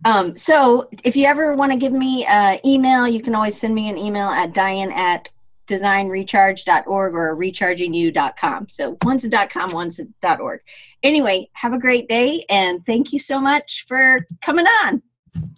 Um, so if you ever want to give me an email, you can always send me an email at diane at designrecharge.org or rechargingyou.com. So one's a .com, one's a .org. Anyway, have a great day and thank you so much for coming on.